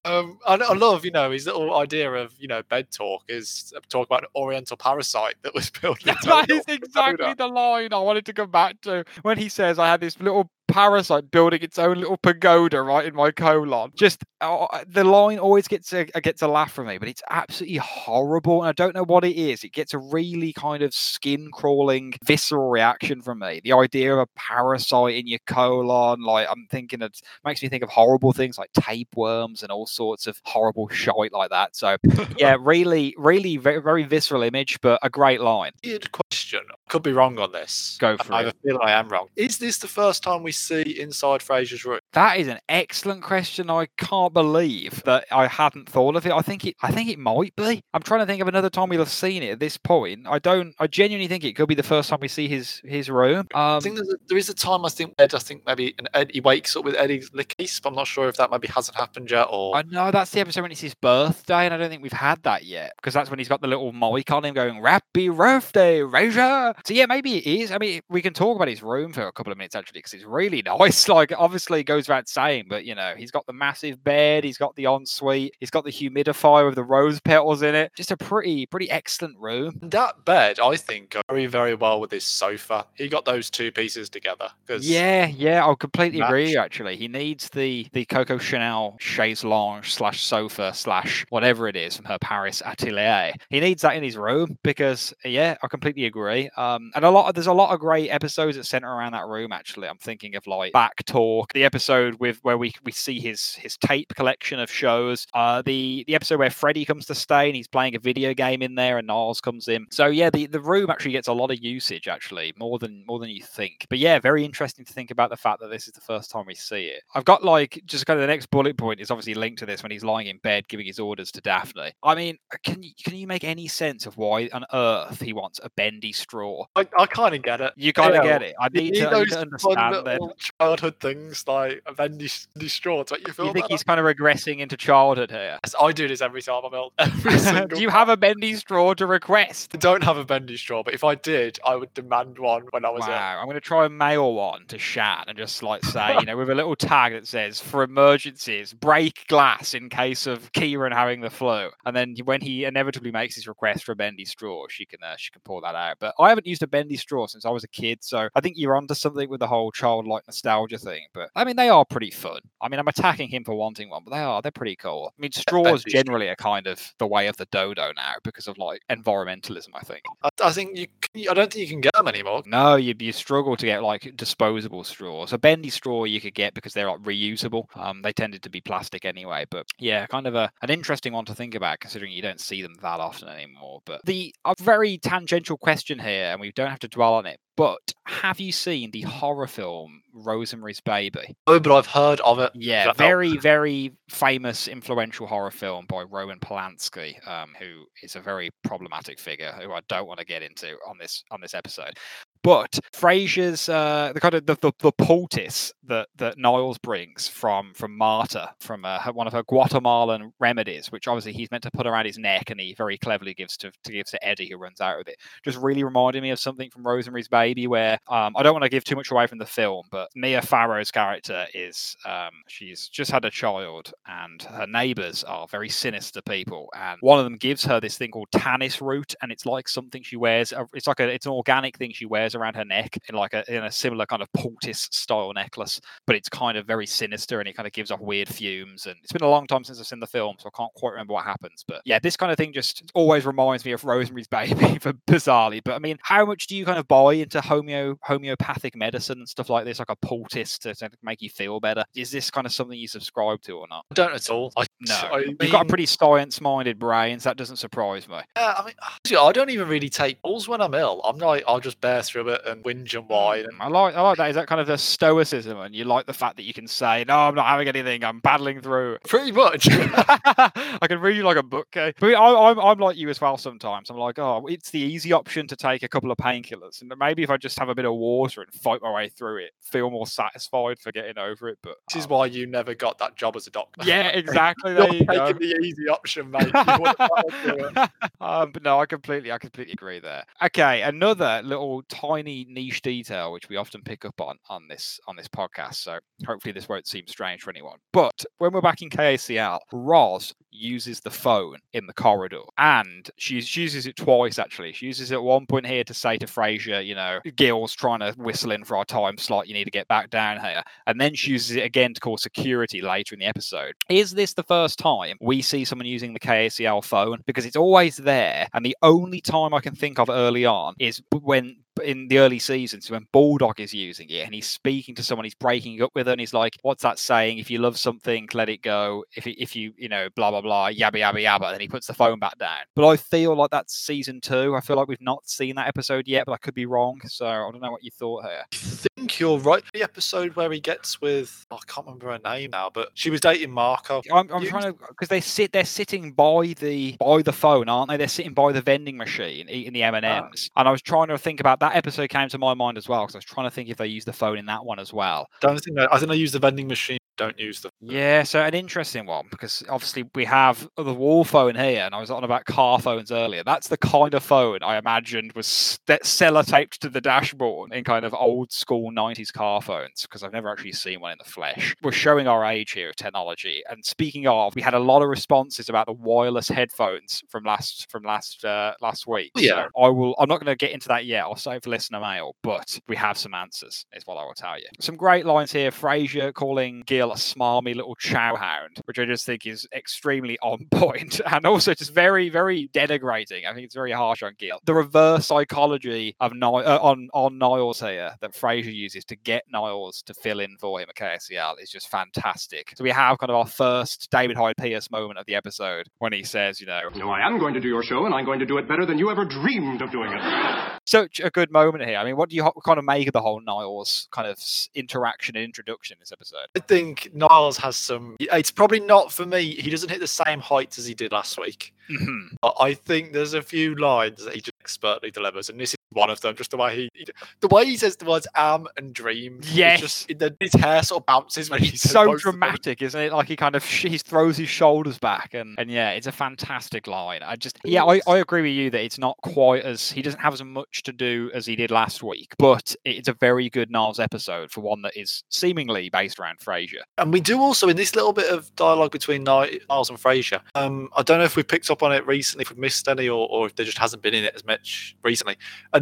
Um, I, I love, you know, his little idea of, you know, bed talk is talk about an oriental parasite that was built. that is exactly the line I wanted to come back to when he says I had this little parasite building its own little pagoda right in my colon. Just uh, the line always gets a uh, gets a laugh from me, but it's absolutely horrible, and I don't know what it is. It gets a really kind of skin crawling, visceral reaction from me. The idea of a parasite in your colon, like I'm thinking it makes me think of horrible things like tapeworms and all sorts of horrible shite like that. So <laughs> yeah, really, really very, very visceral image, but a great line. Weird question. Could be wrong on this. Go I- for I it. a feeling I am wrong. Is this the first time we see inside Frasier's room? That is an excellent question. I can't believe that I hadn't thought of it. I think it. I think it might be. I'm trying to think of another time we'll have seen it at this point. I don't. I genuinely think it could be the first time we see his his room. I Um, think there's a, there is a time I think Ed, I think maybe an Ed, he wakes up with Eddie's case, but I'm not sure if that maybe hasn't happened yet or I know that's the episode when it's his birthday, and I don't think we've had that yet because that's when he's got the little mic on him going "Happy birthday, Razor." So yeah, maybe it is. I mean, we can talk about his room for a couple of minutes actually because it's really nice. <laughs> Like, obviously, it goes without saying, but you know, he's got the massive bed, he's got the ensuite, he's got the humidifier with the rose petals in it. Just a pretty, pretty excellent room. that bed. I think very very well with this sofa. He got those two pieces together. Yeah, yeah, I'll completely agree. Actually, he needs the the Coco Chanel chaise lounge slash sofa slash whatever it is from her Paris atelier. He needs that in his room because yeah, I completely agree. Um, and a lot of there's a lot of great episodes that center around that room. Actually, I'm thinking of like Back Talk, the episode with where we we see his his tape collection of shows. Uh, the the episode where Freddy comes to stay and he's playing a video game in there and Niles comes in. So yeah, the the room actually gets a lot of usage actually, more than more than you think. But yeah, very interesting to think about the fact that this is the first time we see it. I've got like just kind of the next bullet point is obviously linked to this when he's lying in bed giving his orders to Daphne. I mean, can you can you make any sense of why on earth he wants a bendy straw? I, I kind of get it. You kind of get it. I need to, I need to understand little, little childhood things like a bendy, bendy straw to make you feel You think he's kind of regressing into childhood here? Yes, I do this every time I'm ill. <laughs> Every <laughs> single Do you have a bendy straw to request? I don't have a bendy straw, but if I did, I would demand one when I was ill. Wow, I'm going to try and mail one to Shat and just like say, <laughs> you know, with a little tag that says for emergencies, break glass in case of Kieran having the flu. And then when he inevitably makes his request for a bendy straw, she can uh, she can pull that out. But I haven't used a bendy straw since I was a kid, so I think you're onto something with the whole childlike nostalgia thing. But I mean, they are pretty fun. I mean, I'm attacking him for wanting one, but they are they're pretty cool. I mean, straws generally are kind of the way of the dodo now because of like environmentalism. I think. I, I think you. I don't think you can get them anymore. No, you you struggle to get like disposable straws. A bendy straw you could get because they're like reusable. Um, they tended to be plastic anyway, but yeah, kind of a an interesting one to think about considering you don't see them that often anymore. But the a very tangential question here, and we don't have to dwell on it. But have you seen the horror film Rosemary's Baby? Oh, but I've heard of it. Yeah, very, very famous, influential horror film by Roman Polanski, um, who is a very problematic figure who I don't want to get into on this on this episode. But Frasier's uh, the kind of the, the, the poultice that, that Niles brings from from Marta, from uh, her, one of her Guatemalan remedies, which obviously he's meant to put around his neck, and he very cleverly gives to, to gives to Eddie, who runs out with it. Just really reminded me of something from Rosemary's Baby, where um, I don't want to give too much away from the film, but Mia Farrow's character is um, she's just had a child, and her neighbours are very sinister people, and one of them gives her this thing called tannis root, and it's like something she wears. uh, It's like a it's an organic thing she wears around her neck in like a in a similar kind of poultice style necklace, but it's kind of very sinister and it kind of gives off weird fumes. And it's been a long time since I've seen the film, so I can't quite remember what happens. But yeah, this kind of thing just always reminds me of Rosemary's Baby, <laughs> for bizarrely. But I mean, how much do you kind of buy into homeo homeopathic medicine and stuff like this, like a poultice to, to make you feel better? Is this kind of something you subscribe to or not? I don't at all. I, No, I you've got a pretty science-minded brain, so that doesn't surprise me. Yeah, I mean, I don't even really take balls when I'm ill. I'm like, I'll just bear through it and whinge and whine. And I like, I like that. Is that kind of the stoicism, and you like the fact that you can say, "No, I'm not having anything. I'm battling through." <laughs> pretty much. I can read you like a book. Okay? But I, I'm, I'm like you as well. Sometimes I'm like, oh, it's the easy option to take a couple of painkillers, and maybe if I just have a bit of water and fight my way through it, feel more satisfied for getting over it. But this is um, why you never got that job as a doctor. yeah, <laughs> exactly. You're There you taking the easy option, mate. <laughs> You would've battled through it. um, but no, I completely, I completely agree there. Okay, another little tiny niche detail which we often pick up on on this on this podcast. So hopefully this won't seem strange for anyone. But when we're back in KACL, Roz uses the phone in the corridor, and she, she uses it twice actually. She uses it at one point here to say to Frasier, you know, Gil's trying to whistle in for our time slot. You need to get back down here, and then she uses it again to call security later in the episode. Is this the first time we see someone using the KACL phone? Because it's always there, and the only time I can think of early on is when in the early seasons when Bulldog is using it and he's speaking to someone, he's breaking up with her, and he's like, "What's that saying? If you love something, let it go. If you, if you you know blah blah blah, yabba yabba yabba." And then he puts the phone back down. But I feel like that's season two. I feel like we've not seen that episode yet, but I could be wrong. So I don't know what you thought here. I think you're right. The episode where he gets with, oh, I can't remember her name now, but she was dating Marco. I'm, I'm You- trying to because they sit they're sitting by the by the phone, aren't they? They're sitting by the vending machine eating the M and M's. Ah. And I was trying to think about that episode came to my mind as well because I was trying to think if they used the phone in that one as well. Don't think that, I think they use the vending machine. Don't use the. Yeah, so an interesting one because obviously we have the wall phone here, and I was on about car phones earlier. That's the kind of phone I imagined was st- sellotaped to the dashboard in kind of old school 90s car phones because I've never actually seen one in the flesh. We're showing our age here of technology. And speaking of, we had a lot of responses about the wireless headphones from last from last uh, last week. Oh, yeah. So I will. I'm not going to get into that yet. I'll save for listener mail, but we have some answers, is what I will tell you. Some great lines here. Frasier calling Gil a smarmy little chow hound, which I just think is extremely <laughs> on point and also just very, very denigrating. I think it's very harsh on Gil. The reverse psychology of Ni- uh, on on Niles here that Frasier uses to get Niles to fill in for him at KACL is just fantastic. So we have kind of our first David Hyde Pierce moment of the episode when he says, you know, No, I am going to do your show, and I'm going to do it better than you ever dreamed of doing it. <laughs> such a good moment here. I mean, what do you kind of make of the whole Niles kind of interaction and introduction in this episode? I think Niles has some. It's probably not for me. He doesn't hit the same heights as he did last week. Mhm. But I think there's a few lines that he just expertly delivers, and this is one of them. Just the way he, he the way he says the words "am" and "dream." Yes. just the, his hair sort of bounces when he It's so both of them. dramatic, isn't it? Like he kind of sh- he throws his shoulders back, and and yeah, it's a fantastic line. I just yeah, I, I agree with you that it's not quite as he doesn't have as much to do as he did last week, but it's a very good Niles episode for one that is seemingly based around Frasier. And we do also in this little bit of dialogue between Niles and Frasier. Um, I don't know if we picked up on it recently, if we've missed any, or, or if there just hasn't been in it as much recently.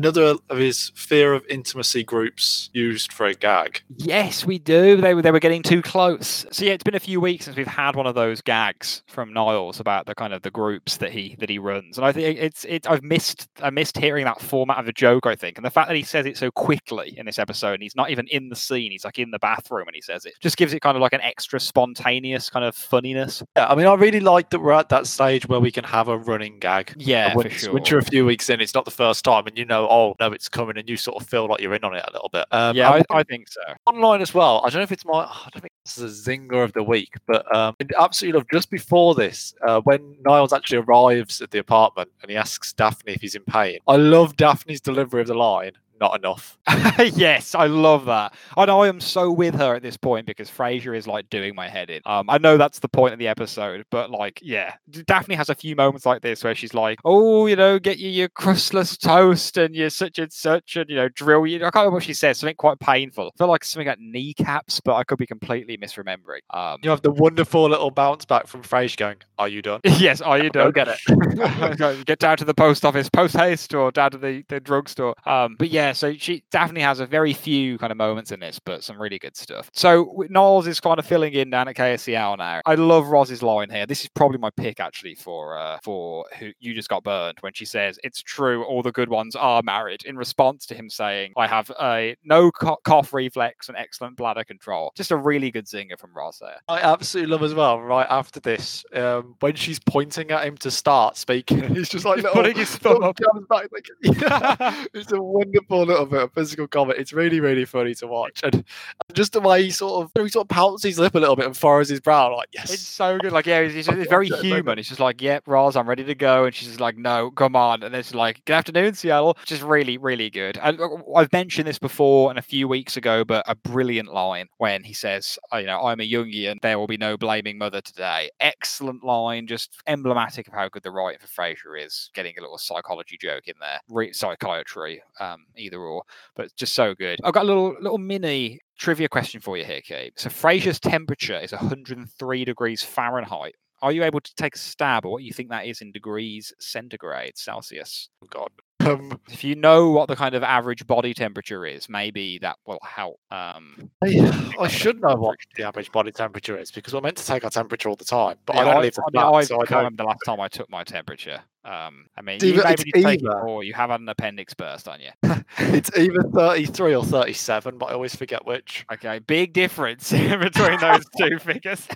Another of his fear of intimacy groups used for a gag. Yes, we do. They were they were getting too close. So yeah, it's been a few weeks since we've had one of those gags from Niles about the kind of the groups that he that he runs, and I think it's it. I've missed I missed hearing that format of a joke. I think, and the fact that he says it so quickly in this episode, and he's not even in the scene. He's like in the bathroom, and he says it just gives it kind of like an extra spontaneous kind of funniness. Yeah, I mean, I really like that we're at that stage where we can have a running gag. Yeah, And for sure. once you're a few weeks in, it's not the first time, and you know, oh no, it's coming, and you sort of feel like you're in on it a little bit. Um, yeah, I, I think so. online as well. I don't know if it's my. I don't think this is a zinger of the week, but um, absolutely love just before this, uh, when Niles actually arrives at the apartment and he asks Daphne if he's in pain. I love Daphne's delivery of the line. Not enough. <laughs> yes, I love that. And I am so with her at this point because Frasier is like doing my head in. Um, I know that's the point of the episode, but like, yeah, Daphne has a few moments like this where she's like, "Oh, you know, get you your crustless toast and you're such and such, and you know, drill you." I can't remember what she says. Something quite painful. I feel like something like kneecaps, but I could be completely misremembering. Um, You have the wonderful little bounce back from Frasier going, "Are you done?" <laughs> yes, are you <laughs> Go done? get it. Go- get down to the post office post haste or down to the, the drugstore um but yeah so she daphne has a very few kind of moments in this but some really good stuff so Niles is kind of filling in down at kacl now i love roz's line here this is probably my pick actually for uh for who you just got burned when she says it's true all the good ones are married in response to him saying i have a no co- cough reflex and excellent bladder control just a really good zinger from roz there I absolutely love as well. Right after this, um, when she's pointing at him to start speaking, <laughs> he's just like He's little, putting his thumb up. back, like, <laughs> it's a wonderful little bit of physical comment. It's really, really funny to watch, and just the way he sort of he sort of pouts his lip a little bit and furrows his brow, like yes, It's so good. Like, yeah, it's, it's, Fuck it's very human. It's just like, yep, Roz, I'm ready to go. And she's just like, no, come on. And it's like, good afternoon, Seattle. Just really, really good. And uh, I've mentioned this before and a few weeks ago, but a brilliant line when he says, oh, you know, I'm a Jungian. There will be no blaming mother today. Excellent line. Just emblematic of how good the writing for Frasier is. Getting a little psychology joke in there. Re- psychiatry, um, either or, but just so good. I've got a little, little mini trivia question for you here, Kate. So Frasier's temperature is 103 degrees Fahrenheit. Are you able to take a stab at what you think that is in degrees centigrade Celsius? oh God. Um, <laughs> If you know what the kind of average body temperature is, maybe that will help. Um, <sighs> I, I should know what the average body temperature is because we're meant to take our temperature all the time, but yeah, I don't leave the I, mean, I so I can't don't. remember the last <laughs> time I took my temperature. Um, I mean, It's you maybe it's need to it either- or you have had an appendix burst on you. <laughs> It's either 33 or 37, but I always forget which. Okay, big difference <laughs> between those <laughs> two figures.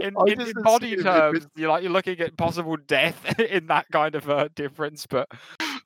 in, in, in body terms, you're like you're looking at possible death in that kind of uh, difference. But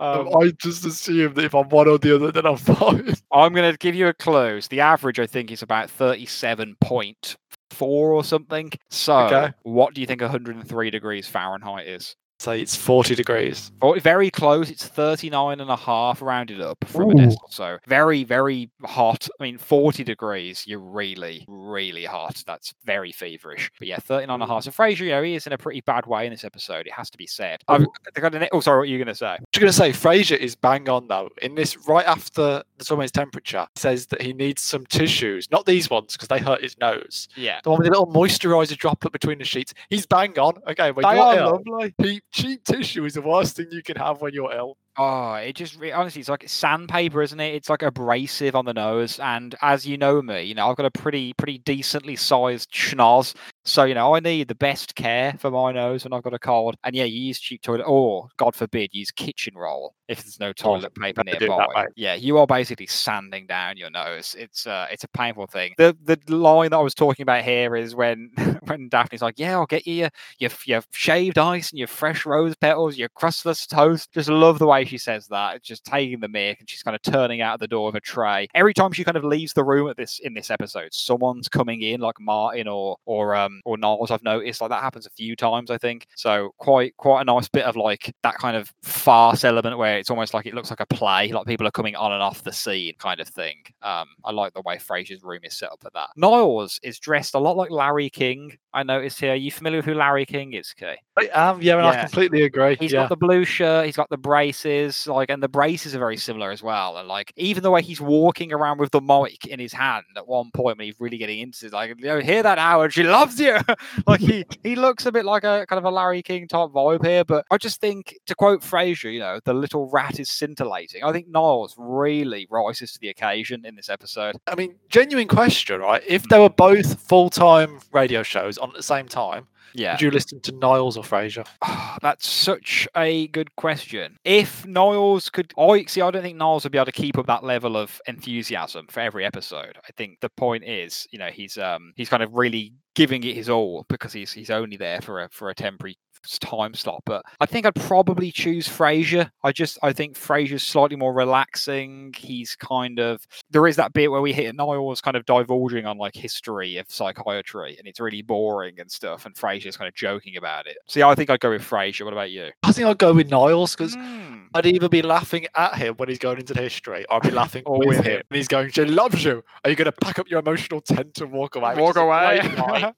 Um, um, I just assume that if I'm one or the other, then I'm fine. I'm going to give you a clue. So The average, I think, is about thirty-seven point four or something. So, Okay. what do you think 103 degrees Fahrenheit is? Say it's 40 degrees. Oh, very close. It's 39 and a half rounded up from a Ooh. decimal. So very, very hot. I mean, 40 degrees, you're really, really hot. That's very feverish. But yeah, 39 and a half. So Frasier, you know, he is in a pretty bad way in this episode. It has to be said. Oh. I've, got an- oh, sorry, what are you going to say? I was going to say, Frasier is bang on though. In this, right after the someone's temperature, says that he needs some tissues, not these ones because they hurt his nose. Yeah. The one with the little moisturizer droplet between the sheets. He's bang on. Okay, when They you're are ill, lovely. cheap, cheap tissue is the worst thing you can have when you're ill. Oh, it just re- honestly, it's like sandpaper, isn't it? It's like abrasive on the nose. And as you know me, you know, I've got a pretty, pretty decently sized schnoz. So, you know, I need the best care for my nose when I've got a cold. And yeah, you use cheap toilet, or God forbid, use kitchen roll if there's no toilet paper better that nearby. Yeah, you are basically sanding down your nose. It's uh, it's a painful thing. The the line that I was talking about here is when <laughs> when Daphne's like, "Yeah, I'll get you your your, your shaved ice and your fresh rose petals, your crustless toast." Just love the way way she says that, it's just taking the mic and she's kind of turning out of the door with a tray. Every time she kind of leaves the room at this in this episode, someone's coming in, like Martin or or um or Niles. I've noticed like that happens a few times, I think. So quite quite a nice bit of like that kind of farce element where it's almost like it looks like a play, like people are coming on and off the scene kind of thing. Um, I like the way Frasier's room is set up at that. Niles is dressed a lot like Larry King. I noticed here. Are you familiar with who Larry King is, Kay? I am, yeah, and I completely agree. He's yeah. got the blue shirt, he's got the braces, like, and the braces are very similar as well. And like, even the way he's walking around with the mic in his hand at one point when he's really getting into it, like, you know, hear that, Howard? She loves you. <laughs> like, he <laughs> he looks a bit like a kind of a Larry King type vibe here. But I just think, to quote Frasier, you know, the little rat is scintillating. I think Niles really rises to the occasion in this episode. I mean, genuine question, right? If hmm. they were both full time radio shows on at the same time, Yeah. would you listen to Niles or Frasier? <sighs> That's such a good question. If Niles could, I see. I don't think Niles would be able to keep up that level of enthusiasm for every episode. I think the point is, you know, he's um he's kind of really giving it his all because he's he's only there for a for a temporary time slot. But I think I'd probably choose Frasier. I just I think Frasier's slightly more relaxing. He's kind of there is that bit where we hit Niles kind of divulging on like history of psychiatry, and it's really boring and stuff. And Frasier's kind of joking about it. So yeah, I think I'd go with Frasier. What about you? I think I'd go with Niles because Mm. I'd either be laughing at him when he's going into the history, or I'd be laughing <laughs> with, with him. him. And he's going, She loves you. Are you going to pack up your emotional tent and walk away? Walk away. <laughs> <laughs> I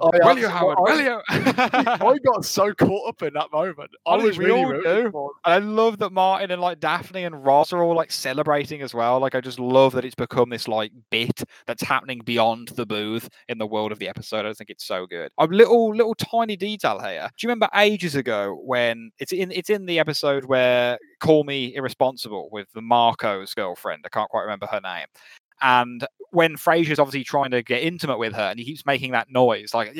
will you, Howard? Will you? I got so caught up in that moment. I I was we really all do. And I love that Martin and like Daphne and Roz are all like celebrating as well. Like I just love that it's become this like bit that's happening beyond the booth in the world of the episode. I think it's so good. A little little tiny detail here. Do you remember ages ago when it's in it's in the episode where Call Me Irresponsible with the Marco's girlfriend? I can't quite remember her name. And when Frasier's obviously trying to get intimate with her and he keeps making that noise, like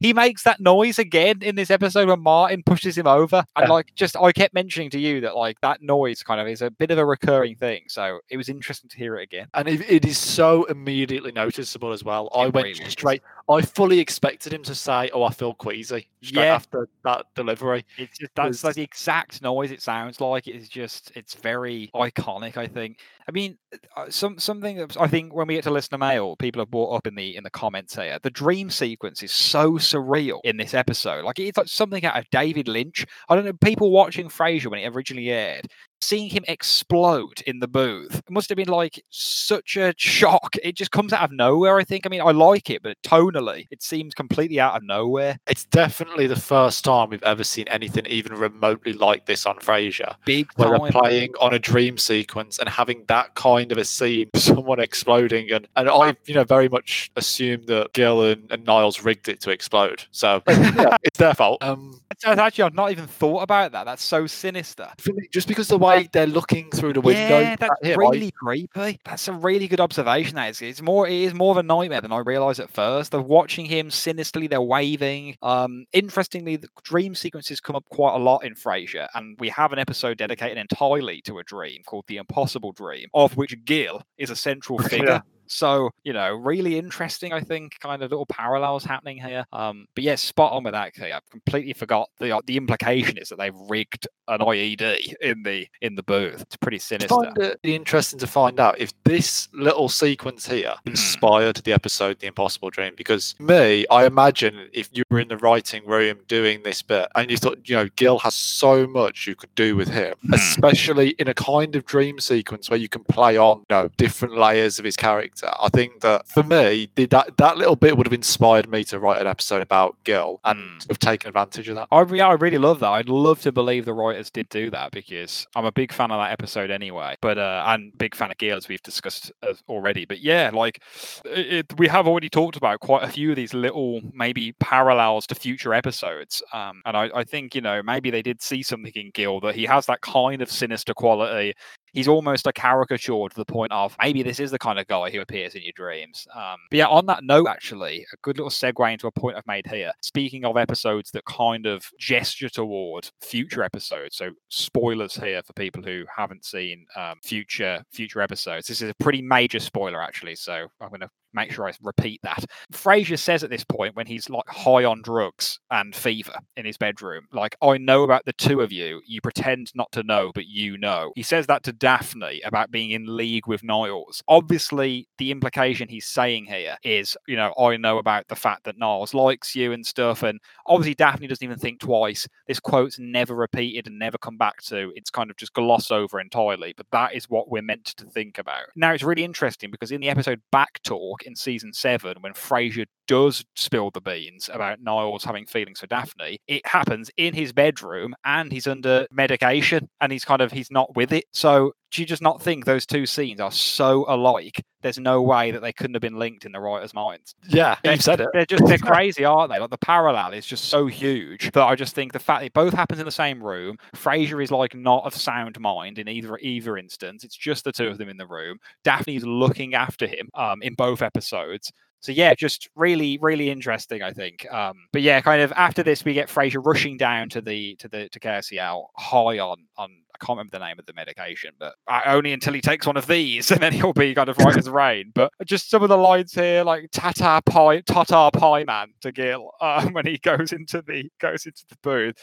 he makes that noise again in this episode when Martin pushes him over. And Yeah. like just I kept mentioning to you that like that noise kind of is a bit of a recurring thing. So it was interesting to hear it again. And it, it is so immediately noticeable as well. I went really is. straight. I fully expected him to say, "Oh, I feel queasy." Straight Yeah. after that delivery. It's just that's like the exact noise it sounds like. It's just it's very iconic. I think. I mean, uh, some something that I think when we get to listener mail, people have brought up in the in the comments here. The dream sequence is so surreal in this episode. Like it's like something out of David Lynch. I don't know. People watching Frasier when it originally aired, seeing him explode in the booth must have been like such a shock. It just comes out of nowhere. I think. I mean, I like it, but tonally, it seems completely out of nowhere. It's definitely the first time we've ever seen anything even remotely like this on Frasier. Big Where time. they're playing on a dream sequence and having that kind of a scene, <laughs> someone exploding, and, and I, you know, very much assumed that Gil and, and Niles rigged it to explode. So <laughs> yeah, it's their fault. Um, actually, I've not even thought about that. That's so sinister. just because the way they're looking through the window, Yeah, that's at him, I- really creepy. That's a really good observation. That is, it's more. It is more of a nightmare than I realized at first. They're watching him sinisterly. They're waving. Um, interestingly, the dream sequences come up quite a lot in Frasier, and we have an episode dedicated entirely to a dream called the Impossible Dream, of which Gil is a central <laughs> Yeah. So, you know, really interesting, I think, kind of little parallels happening here. Um, but yes, spot on with that. I completely forgot the uh, the implication is that they've rigged an IED in the in the booth. It's pretty I sinister. find it interesting to find out if this little sequence here Hmm. inspired the episode The Impossible Dream. Because me, I imagine if you were in the writing room doing this bit and you thought, you know, Gil has so much you could do with him, Hmm. especially in a kind of dream sequence where you can play on, you know, different layers of his character. I think that for me, that that little bit would have inspired me to write an episode about Gil and Hmm. have taken advantage of that. I, re- I really love that. I'd love to believe the writers did do that because I'm a big fan of that episode anyway. But uh, and big fan of Gil as we've discussed uh, already. But yeah, like it- we have already talked about quite a few of these little maybe parallels to future episodes. Um, and I, I think you know maybe they did see something in Gil that he has that kind of sinister quality. He's almost a caricature to the point of maybe this is the kind of guy who appears in your dreams. Um, but yeah, on that note, actually, a good little segue into a point I've made here. Speaking of episodes that kind of gesture toward future episodes, so spoilers here for people who haven't seen um, future future episodes. This is a pretty major spoiler, actually. So I'm going to make sure I repeat that. Frasier says at this point when he's like high on drugs and fever in his bedroom, like, I know about the two of you. You pretend not to know, but you know. He says that to Daphne about being in league with Niles. Obviously, the implication he's saying here is, you know, I know about the fact that Niles likes you and stuff. And obviously, Daphne doesn't even think twice. This quote's never repeated and never come back to. It's kind of just glossed over entirely, but that is what we're meant to think about. Now, it's really interesting because in the episode Back In season seven, when Frasier does spill the beans about Niles having feelings for Daphne, it happens in his bedroom and he's under medication and he's kind of he's not with it. So do you just not think those two scenes are so alike? There's no way that they couldn't have been linked in the writer's minds. Yeah, They're- you said it. They're just they're crazy, aren't they? Like the parallel is just so huge that I just think the fact that it both happens in the same room. Frasier is like not of sound mind in either either instance. It's just the two of them in the room. Daphne's looking after him um, in both episodes. So yeah, just really, really interesting, I think. Um, but yeah, kind of after this, we get Frasier rushing down to the to the to KACL high on on I can't remember the name of the medication, but only until he takes one of these, <laughs> and then he'll be kind of right as rain. But just some of the lines here, like "Tata pie, Tata pie man" to Gil <laughs> um, when he goes into the goes into the booth.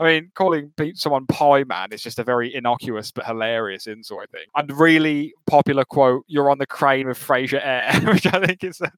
I mean, calling someone pie man is just a very innocuous but hilarious insult, I think. And really popular quote, "You're on the crane with Frasier Air," <laughs> which I think is a,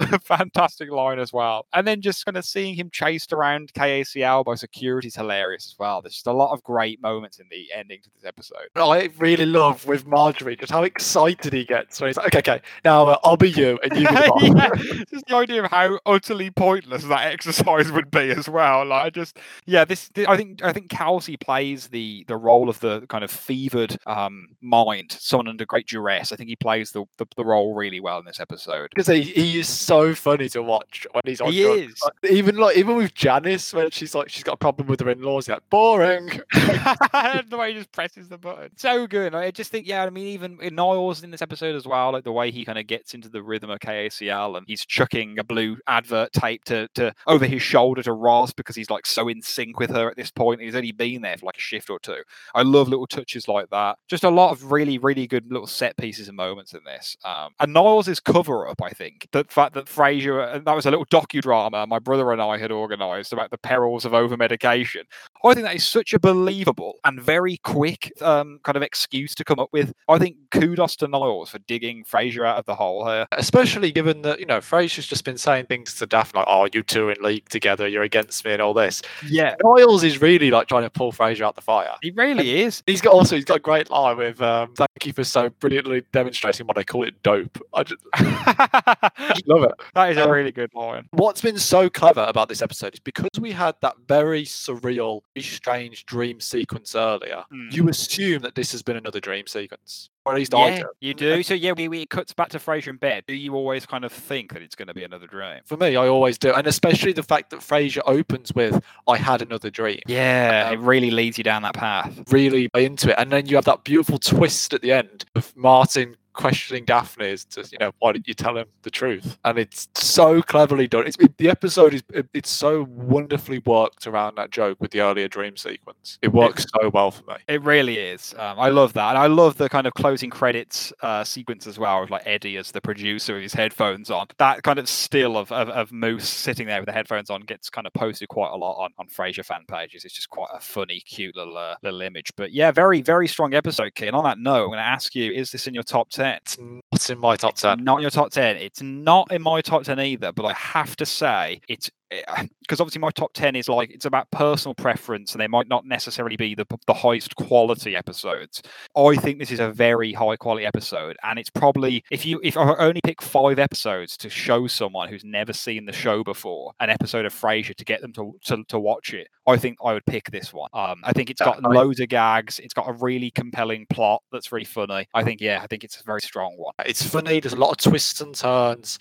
a fantastic line as well. And then just kind of seeing him chased around KACL by security is hilarious as well. There's just a lot of great moments in the ending to this episode. I really love with Marjorie just how excited he gets when he's like, okay, okay, now uh, I'll be you and you be <laughs> the yeah, just the idea of how utterly pointless that exercise would be as well. Like, I just, yeah, this, thi- I think, I think Kelsey plays the the role of the kind of fevered um, mind, someone under great duress. I think he plays the the, the role really well in this episode. Because he, he is so funny to watch when he's on He drugs. is. Like, even like even with Janice when she's like she's got a problem with her in-laws, he's like boring. <laughs> the way he just presses the button. So good. I just think, yeah, I mean, even in Niles in this episode as well, like the way he kind of gets into the rhythm of KACL and he's chucking a blue advert tape to, to over his shoulder to Roz because he's like so in sync with her at this point. He's only been there for like a shift or two. I love little touches like that. Just a lot of really, really good little set pieces and moments in this. Um, and Niles' cover up, I think, the fact that Frasier, and that was a little docudrama my brother and I had organised about the perils of over medication. I think that is such a believable and very quick um, kind of excuse to come up with. I think kudos to Niles for digging Frasier out of the hole here. Especially given that, you know, Frasier's just been saying things to Daphne like, Oh, you two in league together, you're against me and all this. Yeah, Niles is really like trying to pull Frasier out the fire. he really is. He's got also he's got a great line with um, thank you for so brilliantly demonstrating what I call it dope. I <laughs> just, that love it. is a Um, really good line. What's been so clever about this episode is because we had that very surreal, strange dream sequence earlier, Mm. you assume that this has been another dream sequence. Or at least I do. you do. So yeah, we, we it cuts back to Frasier in bed. Do you always kind of think that it's going to be another dream? For me, I always do. And especially the fact that Frasier opens with, I had another dream. Yeah, Um, it really leads you down that path. Really into it. And then you have that beautiful twist at the end of Martin questioning Daphne is to, you know, why didn't you tell him the truth? And it's so cleverly done. It's it, the episode is it, it's so wonderfully worked around that joke with the earlier dream sequence. It works so well for me. It really is. Um, I love that, and I love the kind of closing credits uh, sequence as well, with like Eddie as the producer with his headphones on. That kind of still of, of, of Moose sitting there with the headphones on gets kind of posted quite a lot on on Frasier fan pages. It's just quite a funny, cute little uh, little image. But yeah, very very strong episode, Kit. And on that note, I'm going to ask you: Is this in your top ten? It's not in my top 10. Not in your top 10. It's not in my top 10 either, but I have to say it's <sighs> because obviously my top 10 is like it's about personal preference and they might not necessarily be the, the highest quality episodes i think this is a very high quality episode and it's probably if you if i only pick five episodes to show someone who's never seen the show before an episode of frasier to get them to, to, to watch it i think i would pick this one um i think it's got I- loads of gags it's got a really compelling plot that's really funny i think yeah i think it's a very strong one It's funny. There's a lot of twists and turns.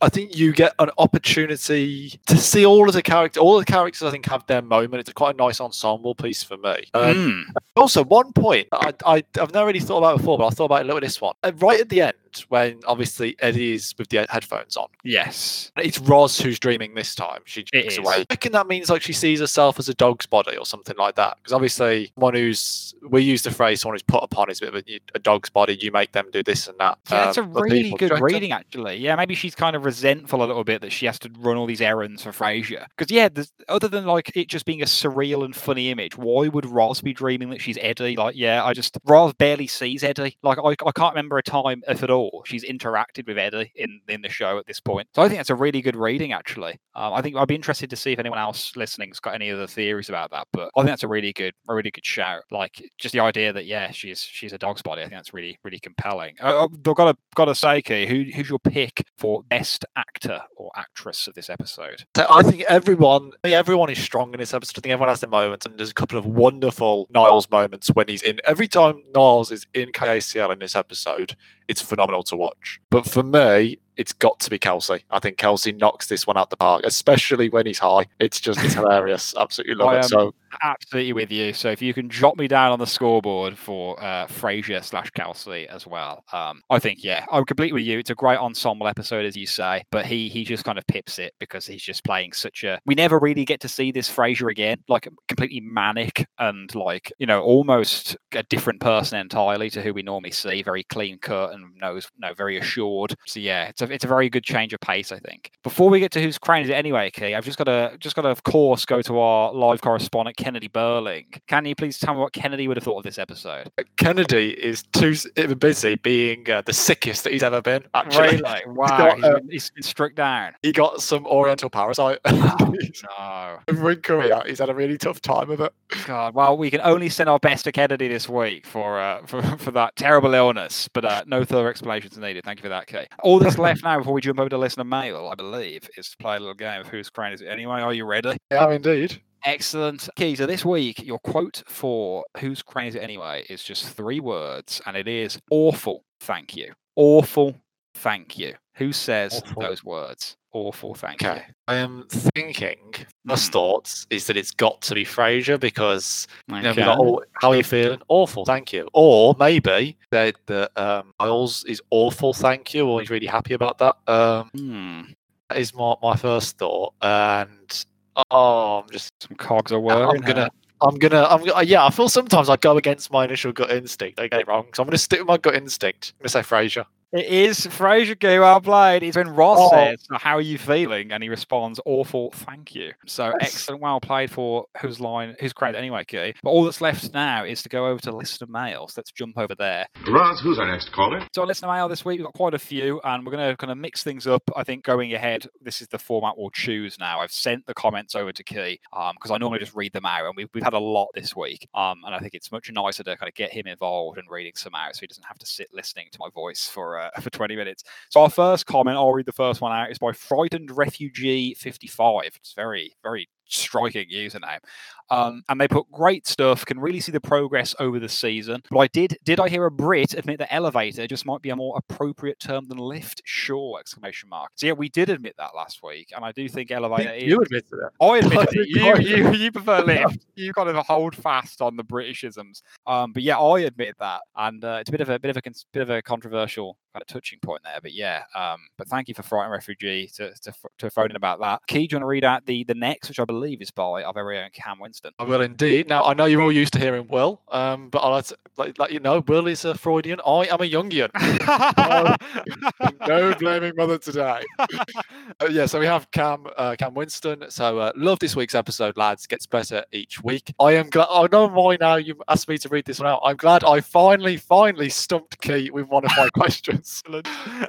I think you get an opportunity to see all of the characters. All the characters, I think, have their moment. It's quite a nice ensemble piece for me. Um, Mm. Also, one point I, I I've never really thought about before, but I thought about it a little bit this one. Uh, Right at the end, when obviously Eddie is with the headphones on. Yes. It's Roz who's dreaming this time. She drinks away. I reckon that means like she sees herself as a dog's body or something like that. Because obviously, one who's we use the phrase someone who's put upon is a bit of a, a dog's body. You make them do this and that. Yeah, a um, for really people. good reading, actually. Yeah, maybe she's kind of resentful a little bit that she has to run all these errands for Frasier. Because yeah, other than like it just being a surreal and funny image, why would Roz be dreaming that she's Eddie? Like, yeah, I just Roz barely sees Eddie. Like, I, I can't remember a time, if at all, she's interacted with Eddie in in the show at this point. So I think that's a really good reading, actually. Um, I think I'd be interested to see if anyone else listening's got any other theories about that. But I think that's a really good, a really good shout. Like, just the idea that yeah, she's she's a dog's body. I think that's really, really compelling. Uh, I've got to got to say, Key, who who's your pick for best actor or actress of this episode? So I think everyone, everyone is strong in this episode. I think everyone has their moments, and there's a couple of wonderful Niles moments when he's in. Every time Niles is in KACL in this episode, it's phenomenal to watch. But for me, it's got to be Kelsey. I think Kelsey knocks this one out the park, especially when he's high. It's just it's hilarious. <laughs> Absolutely love I it. So Absolutely with you. So if you can jot me down on the scoreboard for uh, Frasier slash Kelsey as well, um, I think yeah, I'm completely with you. It's a great ensemble episode, as you say, but he he just kind of pips it because he's just playing such a. We never really get to see this Frasier again, like completely manic and like you know almost a different person entirely to who we normally see. Very clean cut and knows no very assured. So yeah, it's a it's a very good change of pace, I think. Before we get to whose crown is it anyway, Key, I've just got to just got to of course go to our live correspondent Kennedy Burling. Can you please tell me what Kennedy would have thought of this episode? Kennedy is too busy being uh, the sickest that he's ever been. Actually, Really? <laughs> Wow, got, he's uh, been, he's been struck down. he got some Oriental parasite. <laughs> No. In Korea, he's had a really tough time of it. God, well, we can only send our best to Kennedy this week for uh, <laughs> for, for that terrible illness, but uh, no further explanations needed. Thank you for that, Kay. All that's left Um, now before we jump over to listener mail, I believe, is to play a little game of whose crown is it anyway. Are you ready? Yeah, indeed. Excellent. Okay, so this week, your quote for Whose Crown Is It Anyway is just three words, and it is awful, thank you. Awful, thank you. Who says Awful. those words? Awful, thank Okay. I am thinking, first Mhm. thoughts is that it's got to be Frasier because you. you know, got all, how are you feeling? Awful, thank you. Or maybe that that um, Niles is awful, thank you, or he's really happy about that. Um, Hmm, that is my, my first thought, and oh, I'm just Some cogs are working. I'm gonna. I'm gonna, I'm gonna, yeah. I feel sometimes I go against my initial gut instinct. I get it wrong, so I'm gonna stick with my gut instinct. I'm gonna say Frasier. It is Frasier Goo, well played. It's when Roz Oh. says, "So How are you feeling? And he responds, Awful, thank you. So Yes. excellent, well played for whose line, whose credit anyway, Key. But all that's left now is to go over to listener mails. Let's jump over there. Roz, who's our next caller? So on listener mail this week, we've got quite a few, and we're going to kind of mix things up. I think going ahead, this is the format we'll choose now. I've sent the comments over to Key because I normally just read them out, and we've, we've had a lot this week. Um, and I think it's much nicer to kind of get him involved and reading some out, so he doesn't have to sit listening to my voice for uh, Uh, <laughs> for 20 minutes. So our first comment, I'll read the first one out, is by Frightened Refugee 55. It's very, very striking username. Um, and they put great stuff. Can really see the progress over the season. But I did did I hear a Brit admit that elevator just might be a more appropriate term than lift? Sure! Exclamation mark. So yeah, we did admit that last week, and I do think elevator think is. you admitted <laughs> it. I admit it. You, you, you prefer <laughs> lift. You kind of hold fast on the Britishisms. Um, but yeah, I admit that, and uh, it's a bit of a bit of a cons- bit of a controversial kind of touching point there. But yeah, um, but thank you for Frightened Refugee to to, to phone in about that. Key, do you want to read out the the next, which I believe is by our very own Cam Winston. I will indeed. Now I know you're all used to hearing Will, um, but I'll let, let, let you know Will is a Freudian. I am a Jungian. <laughs> no blaming mother today. Uh, yeah, so we have Cam uh, Cam Winston. So uh, love this week's episode, lads. Gets better each week. I am glad. I know why now you asked me to read this one out. I'm glad I finally, finally stumped Key with one of my <laughs> questions.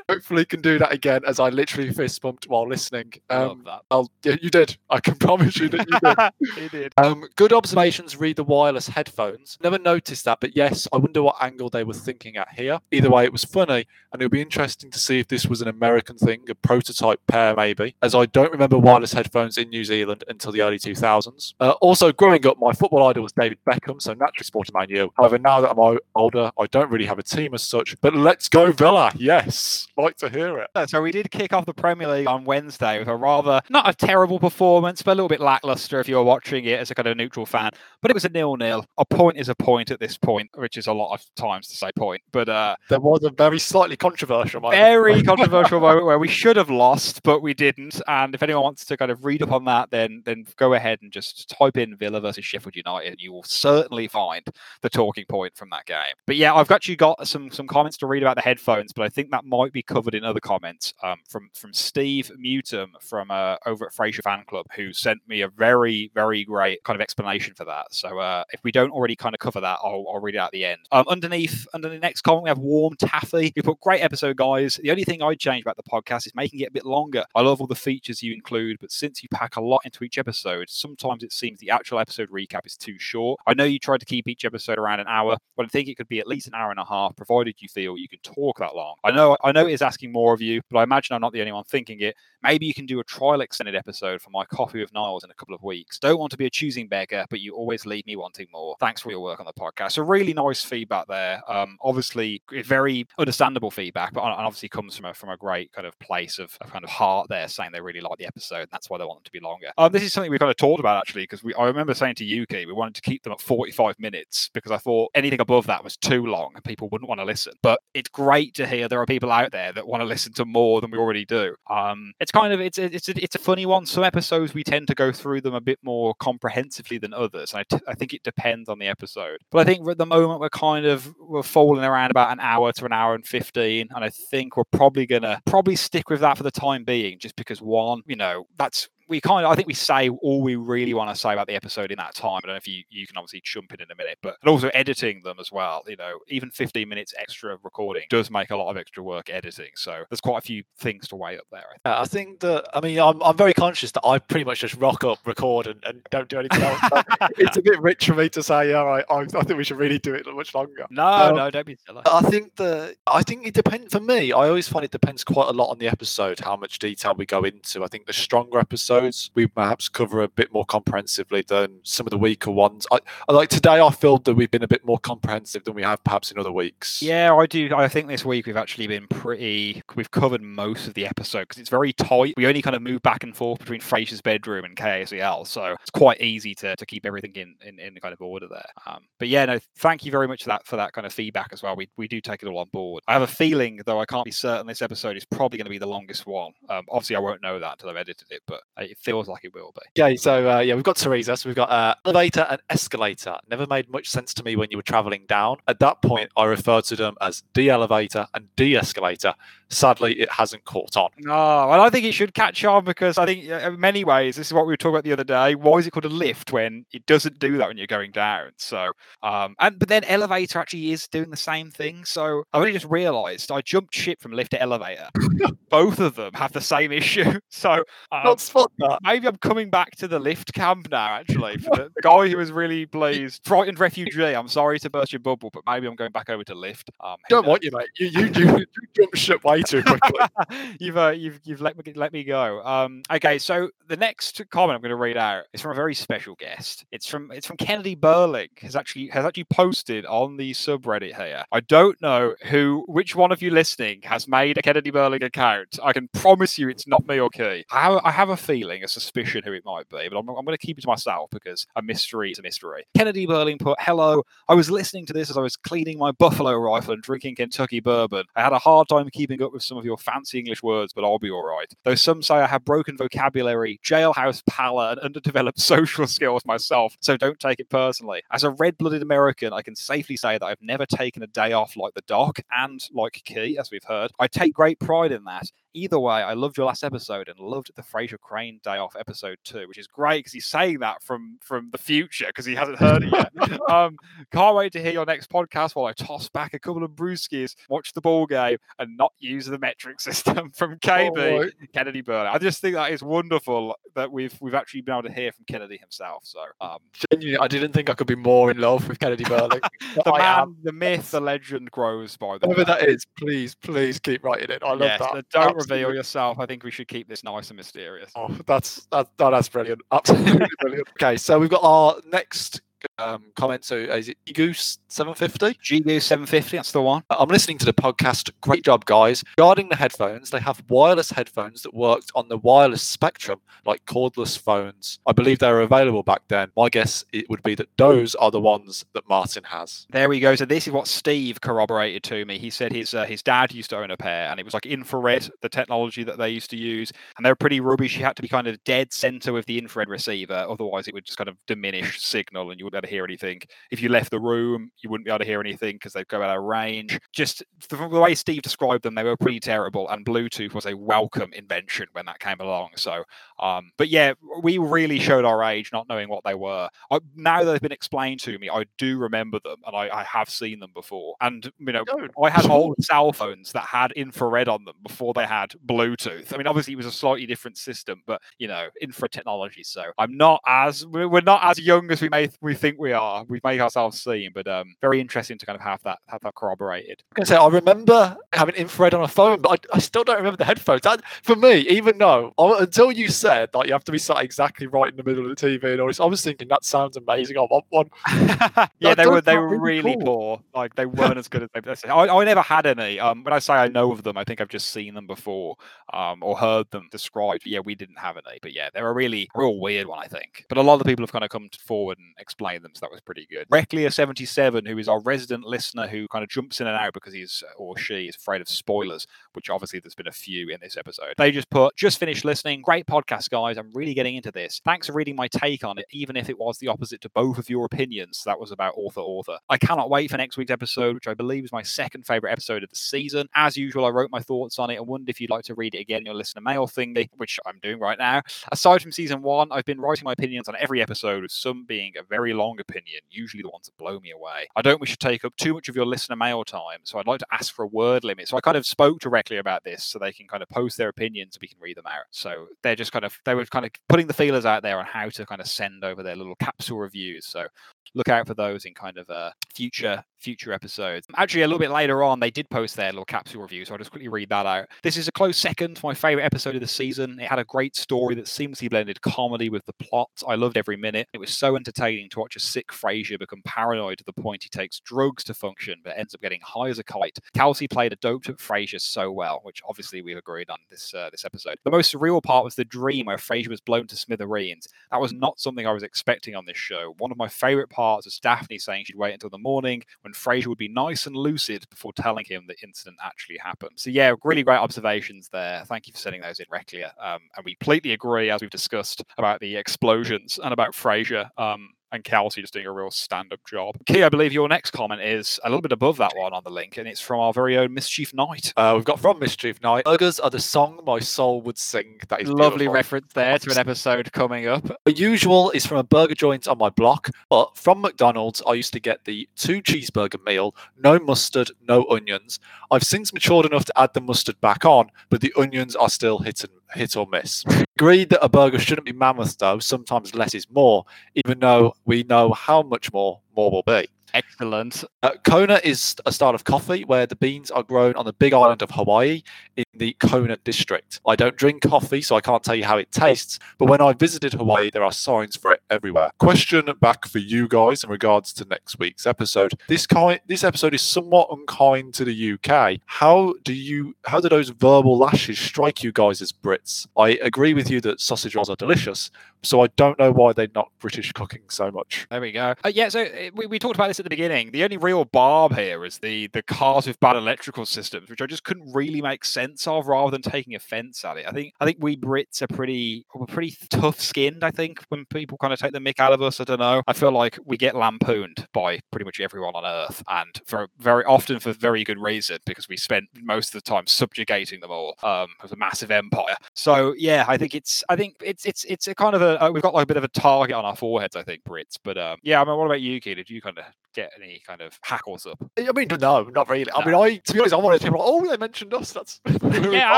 Hopefully, can do that again as I literally fist bumped while listening. Love Um, that. I'll, yeah, you did. I can <laughs> promise you that you did. <laughs> he did. Um, good observations. Read the wireless headphones. Never noticed that, but yes, I wonder what angle they were thinking at here. Either way, it was funny, and it'll be interesting to see if this was an American thing, a prototype pair maybe, as I don't remember wireless headphones in New Zealand until the early 2000s. Uh, also, growing up, my football idol was David Beckham, so naturally supported Man U. However, now that I'm older, I don't really have a team as such. But let's go Villa! Yes, like to hear it. So we did kick off the Premier League on Wednesday with a rather not a terrible performance, but a little bit lackluster if you were watching it as a kind of neutral fan. But it was a nil-nil. A point is a point at this point, which is a lot of times to say point. But uh, There was a very slightly controversial moment. very <laughs> controversial moment where we should have lost, but we didn't. And if anyone wants to kind of read up on that, then then go ahead and just type in Villa versus Sheffield United, and you will certainly find the talking point from that game. But yeah, I've actually got some some comments to read about the headphones, but I think that might be covered in other comments um, from from Steve Mutum from uh, over at Frasier Fan Club, who sent me a very very great kind of explanation for that. So uh, if we don't already kind of cover that, I'll, I'll read it at the end. Um, underneath under the next comment, we have Warm Taffy. You put great episode, guys. The only thing I'd change about the podcast is making it a bit longer. I love all the features you include, but since you pack a lot into each episode, sometimes it seems the actual episode recap is too short. I know you tried to keep each episode around an hour, but I think it could be at least an hour and a half, provided you feel you can talk that long. I know I know it is asking more of you, but I imagine I'm not the only one thinking it. Maybe you can do a trial extended episode for my coffee with Niles in a couple of weeks. Don't want to be a choosing beggar, but you always leave me wanting more. Thanks for your work on the podcast. So really nice feedback there. Um, obviously very understandable feedback, but obviously comes from a from a great kind of place of, of kind of heart there, saying they really like the episode, and that's why they want them to be longer. Um, this is something we kind of talked about actually, because we I remember saying to Yuki we wanted to keep them at 45 minutes because I thought anything above that was too long and people wouldn't want to listen. But it's great to hear there are people out there that want to listen to more than we already do. Um, it's kind of it's it's a, it's a funny one. Some episodes we tend to go through them a bit more comprehensively than others. I, t- I think it depends on the episode. But I think at the moment we're kind of we're falling around about an hour to an hour and 15 and I think we're probably going to probably stick with that for the time being just because one, you know, that's we kind of, I think we say all we really want to say about the episode in that time. I don't know if you, you can obviously jump in in a minute, but and also editing them as well. You know, even 15 minutes extra recording does make a lot of extra work editing. So there's quite a few things to weigh up there. I think. I think that I mean I'm, I'm very conscious that I pretty much just rock up, record, and, and don't do anything else. <laughs> It's a bit rich for me to say, yeah, right, I, I think we should really do it much longer. No, Um, no, don't be silly. I think that I think it depends for me. I always find it depends quite a lot on the episode, how much detail we go into. I think the stronger episodes we perhaps cover a bit more comprehensively than some of the weaker ones. I, I like today. I feel that we've been a bit more comprehensive than we have perhaps in other weeks. Yeah, I do. I think this week we've actually been pretty. We've covered most of the episode because it's very tight. We only kind of move back and forth between Frasier's bedroom and KACL, so it's quite easy to, to keep everything in, in in kind of order there. Um, but yeah, no, thank you very much for that for that kind of feedback as well. We we do take it all on board. I have a feeling, though I can't be certain, this episode is probably going to be the longest one. Um, obviously, I won't know that until I've edited it, but it feels like it will be. Okay, so uh, yeah, we've got Teresa. So we've got uh, elevator and escalator. Never made much sense to me when you were traveling down. At that point, I referred to them as de-elevator and de-escalator. Sadly, it hasn't caught on. No, well, I think it should catch on because I think uh, in many ways this is what we were talking about the other day. Why is it called a lift when it doesn't do that when you're going down? So, um, and but then elevator actually is doing the same thing. So I only just realised I jumped ship from lift to elevator. <laughs> Both of them have the same issue. <laughs> So um, Not spot that. maybe I'm coming back to the lift camp now. Actually, for the, the guy who was really pleased, frightened refugee. I'm sorry to burst your bubble, but maybe I'm going back over to lift. Um, Don't want you, mate. You you you, you jump ship way too quickly. <laughs> you've uh, you've you've let me let me go. Um, okay, so the next comment I'm going to read out is from a very special guest. It's from it's from Kennedy Burling. has actually has actually posted on the subreddit here. I don't know who which one of you listening has made a Kennedy Burling account. I can promise you it's not me or Key. I have, I have a feeling, a suspicion who it might be, but I'm, I'm going to keep it to myself because a mystery is a mystery. Kennedy Burling put, "Hello, I was listening to this as I was cleaning my buffalo rifle and drinking Kentucky bourbon. I had a hard time keeping up with some of your fancy English words, but I'll be all right. Though some say I have broken vocabulary, jailhouse pallor, and underdeveloped <laughs> social skills myself, so don't take it personally. As a red blooded American, I can safely say that I've never taken a day off like the doc and like Key, as we've heard. I take great pride in that. Either way, I loved your last episode and loved the Frasier Crane Day Off episode too, which is great because he's saying that from from the future because he hasn't heard it yet. <laughs> um, can't wait to hear your next podcast while I toss back a couple of brewskis, watch the ball game, and not use the metric system <laughs> from KB right. Kennedy Burner. I just think that is wonderful that we've we've actually been able to hear from Kennedy himself. So um, Genuinely, I didn't think I could be more in love with Kennedy Burling. <laughs> the I man, am. the myth, the legend grows by the that is, please, please keep writing it. I love Yes, that. don't. Reveal yourself. I think we should keep this nice and mysterious. Oh, that's that, that, that's brilliant. Absolutely brilliant. <laughs> Okay, so we've got our next um, comment. So is it Goose 750? GBO 750, that's the one. I'm listening to the podcast. Great job, guys. Regarding the headphones, they have wireless headphones that worked on the wireless spectrum, like cordless phones. I believe they were available back then. My guess it would be that those are the ones that Martin has. There we go. So this is what Steve corroborated to me. He said his uh, his dad used to own a pair, and it was like infrared, the technology that they used to use, and they were pretty rubbish. You had to be kind of dead center with the infrared receiver, otherwise it would just kind of diminish signal, and you wouldn't be able to hear anything. If you left the room, you wouldn't be able to hear anything because they'd go out of range. Just the, the way Steve described them, they were pretty terrible, and Bluetooth was a welcome invention when that came along. So, um, but yeah, we really showed our age not knowing what they were. I, now that they've been explained to me, I do remember them, and I, I have seen them before. And you know, I had old cell phones that had infrared on them before they had Bluetooth. I mean, obviously it was a slightly different system, but you know, infrared technology. So I'm not as we're we're not as young as we may we think we are. We make ourselves seem, but um, very interesting to kind of have that have that corroborated. I was say I remember having infrared on a phone, but I, I still don't remember the headphones. That, for me, even though until you said that you have to be sat exactly right in the middle of the TV and all this, I was thinking that sounds amazing. I want one. <laughs> yeah, they were they were really cool. poor. Like they weren't as good as they. I, I never had any. Um, when I say I know of them, I think I've just seen them before, um, or heard them described. Yeah, we didn't have any, but yeah, they're a really real weird one, I think. But a lot of the people have kind of come forward and explained them, so that was pretty good. Reclia77, who is our resident listener, who kind of jumps in and out because he's or she is afraid of spoilers, which obviously there's been a few in this episode. They just put, just finished listening. Great podcast, guys. I'm really getting into this. Thanks for reading my take on it, even if it was the opposite to both of your opinions. That was about author author. I cannot wait for next week's episode, which I believe is my second favorite episode of the season. As usual, I wrote my thoughts on it and wondered if you'd like to read it again in your listener mail thingy, which I'm doing right now. Aside from season one, I've been writing my opinions on every episode, with some being a very long opinion, usually the ones that blow me away. I don't wish to take up too much of your listener mail time, so I'd like to ask for a word limit. So I kind of spoke directly about this so they can kind of post their opinions and we can read them out. So they're just kind of they were kind of putting the feelers out there on how to kind of send over their little capsule reviews. So look out for those in kind of uh, future future episodes. Actually, a little bit later on, they did post their little capsule review, so I'll just quickly read that out. This is a close second to my favorite episode of the season. It had a great story that seamlessly blended comedy with the plot. I loved every minute. It was so entertaining to watch a sick Frasier become paranoid to the point he takes drugs to function, but ends up getting high as a kite. Kelsey played a doped up Frasier so well, which obviously we've agreed on this uh, this episode. The most surreal part was the dream where Frasier was blown to smithereens. That was not something I was expecting on this show. One of my favorite parts was Daphne saying she'd wait until the morning when Frasier would be nice and lucid before telling him the incident actually happened. So yeah, really great observations there. Thank you for sending those in, Reclia. Um, and we completely agree, as we've discussed, about the explosions and about Frasier. Um, and Kelsey just doing a real stand-up job. Key, I believe your next comment is a little bit above that one on the link, and it's from our very own Mischief Knight. Uh, we've got from Mischief Night. Burgers are the song my soul would sing. That is Lovely beautiful. reference there to an episode coming up. The usual is from a burger joint on my block, but from McDonald's, I used to get the two cheeseburger meal, no mustard, no onions. I've since matured enough to add the mustard back on, but the onions are still hit and hit or miss. <laughs> Agreed that a burger shouldn't be mammoth, though. Sometimes less is more, even though we know how much more more will be. Excellent. Uh, Kona is a style of coffee where the beans are grown on the big island of Hawaii in the Kona district. I don't drink coffee, so I can't tell you how it tastes, but when I visited Hawaii, there are signs for it everywhere. Question back for you guys in regards to next week's episode. This kind this episode is somewhat unkind to the UK. How do you how do those verbal lashes strike you guys as Brits? I agree with you that sausage rolls are delicious, so I don't know why they knock British cooking so much. There we go. Uh, yeah, so uh, we, we talked about this at the beginning. The only real barb here is the the cars with bad electrical systems, which I just couldn't really make sense of, rather than taking offence at it. I think I think we Brits are pretty we're pretty tough skinned. I think when people kind of take the mick out of us, I don't know. I feel like we get lampooned by pretty much everyone on Earth, and for very often for very good reason because we spent most of the time subjugating them all um, as a massive empire. So yeah, I think it's I think it's it's it's a kind of a uh, we've got like a bit of a target on our foreheads. I think Brits, but um, yeah. I mean, what about you, Key? Did you kind of get any kind of hackles up? I mean, no, not really. I mean, I to be honest, I wanted people. Like, oh, they mentioned us. That's <laughs> yeah,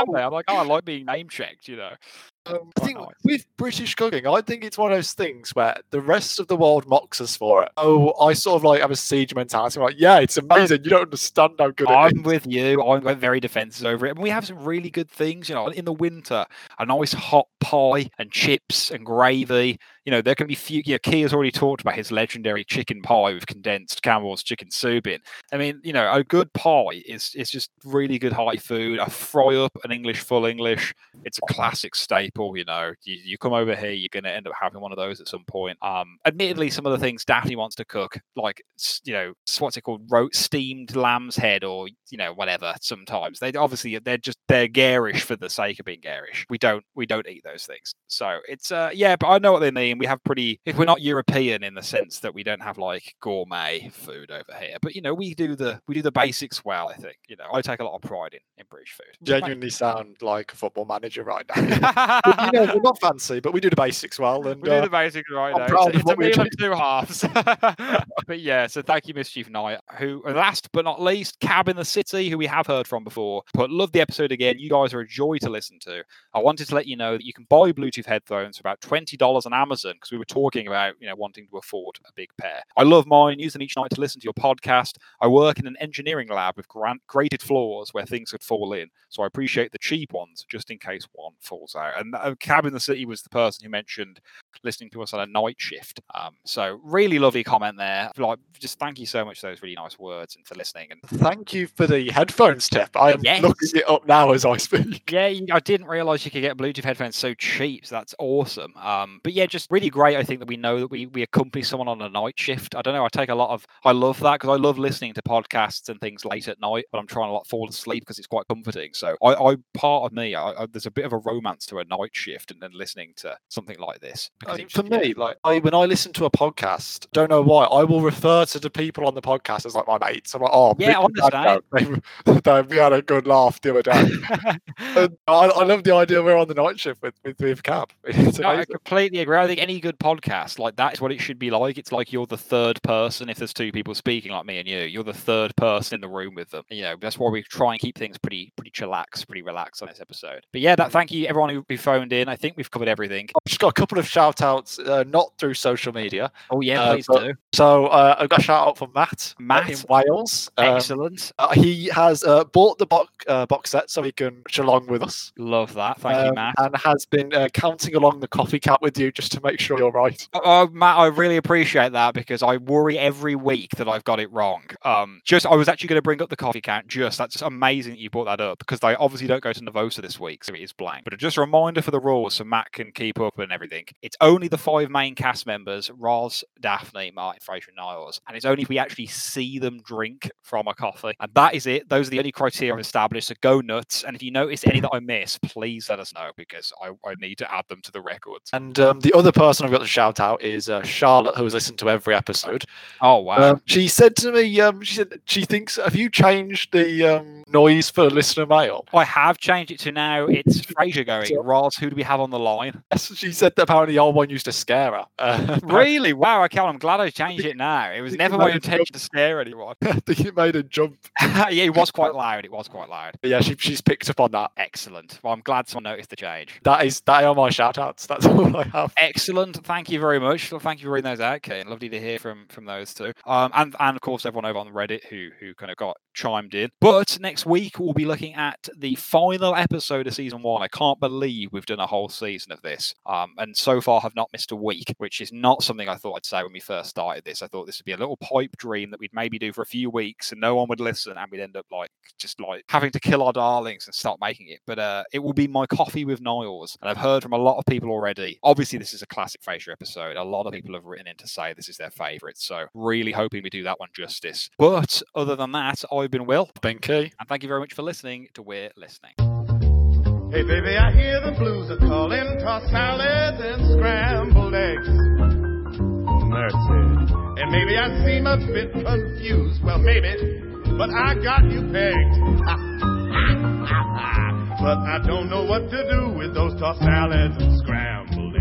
I'm, I'm like, oh, I like being name checked. You know. Um, I think with British cooking, I think it's one of those things where the rest of the world mocks us for it. Oh, I sort of like have a siege mentality. I'm like, yeah, it's amazing. You don't understand how good it I'm with you. I'm going very defensive over it. And we have some really good things, you know, in the winter, a nice hot pie and chips and gravy. You know, there can be few. You know, Kia's already talked about his legendary chicken pie with condensed Campbell's chicken soup in. I mean, you know, a good pie is is just really good high food. A fry up, an English full English, it's a classic staple. You know, you, you come over here, you're going to end up having one of those at some point. Um, admittedly, some of the things Daphne wants to cook, like you know, what's it called, Ro- steamed lamb's head, or you know, whatever. Sometimes they obviously they're just they're garish for the sake of being garish. We don't we don't eat those things. So it's uh yeah, but I know what they mean. We have pretty if we're not European in the sense that we don't have like gourmet food over here, but you know, we do the we do the basics well. I think you know, I take a lot of pride in in British food. Genuinely sound like a football manager right now. <laughs> You know, we're not fancy, but we do the basics well. And We do uh, the basics right I'm now. proud It's, of it's a meal of two halves. <laughs> but yeah, so thank you, Mischief Knight. Who uh, last but not least, Cab in the City, who we have heard from before. But love the episode again. You guys are a joy to listen to. I wanted to let you know that you can buy Bluetooth headphones for about twenty dollars on Amazon because we were talking about you know wanting to afford a big pair. I love mine. Use them each night to listen to your podcast. I work in an engineering lab with gran- grated floors where things could fall in, so I appreciate the cheap ones just in case one falls out. And uh, Um, Cab in the City was the person who mentioned listening to us on a night shift. Um, so really lovely comment there. Like, just thank you so much for those really nice words and for listening. And thank you for the headphones tip. I am Yes. looking it up now as I speak. yeah, I didn't realize you could get Bluetooth headphones so cheap. So that's awesome. Um, but yeah, just really great. I think that we know that we we accompany someone on a night shift. I don't know. I take a lot of. I love that because I love listening to podcasts and things late at night, but I'm trying to like fall asleep because it's quite comforting. So I, I part of me, I, I, there's a bit of a romance to a night shift and then listening to something like this. Because I mean, it for me, like I, when I listen to a podcast, don't know why, I will refer to the people on the podcast as like my mates. I'm like, oh, Yeah, I Mick and understand. They, we had a good laugh the other day. <laughs> And I, I love the idea we're on the night shift with with, with. <laughs> It's No, I completely agree. I think any good podcast, like that, is what it should be like. It's like you're the third person. If there's two people speaking, like me and you, you're the third person in the room with them. You know, that's why we try and keep things pretty, pretty chillax, pretty relaxed on this episode. But yeah, that. Thank you everyone who, phoned in. I think we've covered everything. I've just got a couple of shout outs, uh, not through social media. Oh yeah, Uh, please but- do. So uh, I've got a shout out for Matt, uh, Matt. in Wales. Um, Excellent. uh, he has uh, bought the box, uh, box set so he can watch along with us. Love that. Thank you, um, Matt. And has been uh, counting along the coffee cap with you just to make sure you're right. Oh, Oh, Matt, I really appreciate that because I worry every week that I've got it wrong. Um, just I was actually going to bring up the coffee count. Just that's just amazing that you brought that up because they obviously don't go to Nervosa this week, so it is blank. But just a reminder for the rules, so Matt can keep up and everything. It's only the five main cast members: Roz, Daphne, Martin, Frasier, and Niles, and it's only if we actually see them drink from a coffee, and that is it. Those are the only criteria I've established. So go nuts, and if you notice any that I miss, please let us know because I, I need to add them to the records. And um, the other person I've got to shout out is uh, Charlotte, who has listened to every episode. Oh wow! Um, she said to me, um, she said she thinks, have you changed the um, noise for listener mail? I have changed it to now. It's <laughs> Frasier going. Roz, who do we have on the line? <laughs> She said that apparently the old one used to scare her. Uh, <laughs> Really? Wow. Okay, well, I'm glad I changed it now. It was never my intention to scare anyone. I think it made a jump. yeah, it was quite loud. It was quite loud. But yeah, she, she's picked up on that. Excellent. Well, I'm glad someone noticed the change. That is that are my shout outs. That's all I have. Excellent. Thank you very much. Well, thank you for reading those out, Kane. Lovely to hear from from those two. Um, and and of course everyone over on Reddit who who kind of got chimed in. But next week we'll be looking at the final episode of season one. I can't believe we've done a whole season of this. Um, and so far have not missed a week, which is not something I thought I'd say when we first started this. I thought this would be a little pipe dream that we'd maybe do for a few weeks and no one would listen, and we'd end up like just like having to kill our darlings and stop making it. But uh, it will be my coffee with Niles, and I've heard from a lot of people already. Obviously, this is a classic Frasier episode. A lot of people have written in to say this is their favourite, so really hoping we do that one justice. But other than that, I've been Will, Binky. and thank you very much for listening to We're Listening. Hey, baby, I hear the blues are calling. Toss salads and scrambled eggs. Mercy. And maybe I seem a bit confused. Well, maybe, but I got you pegged. <laughs> but I don't know what to do with those tossed salads and scrambled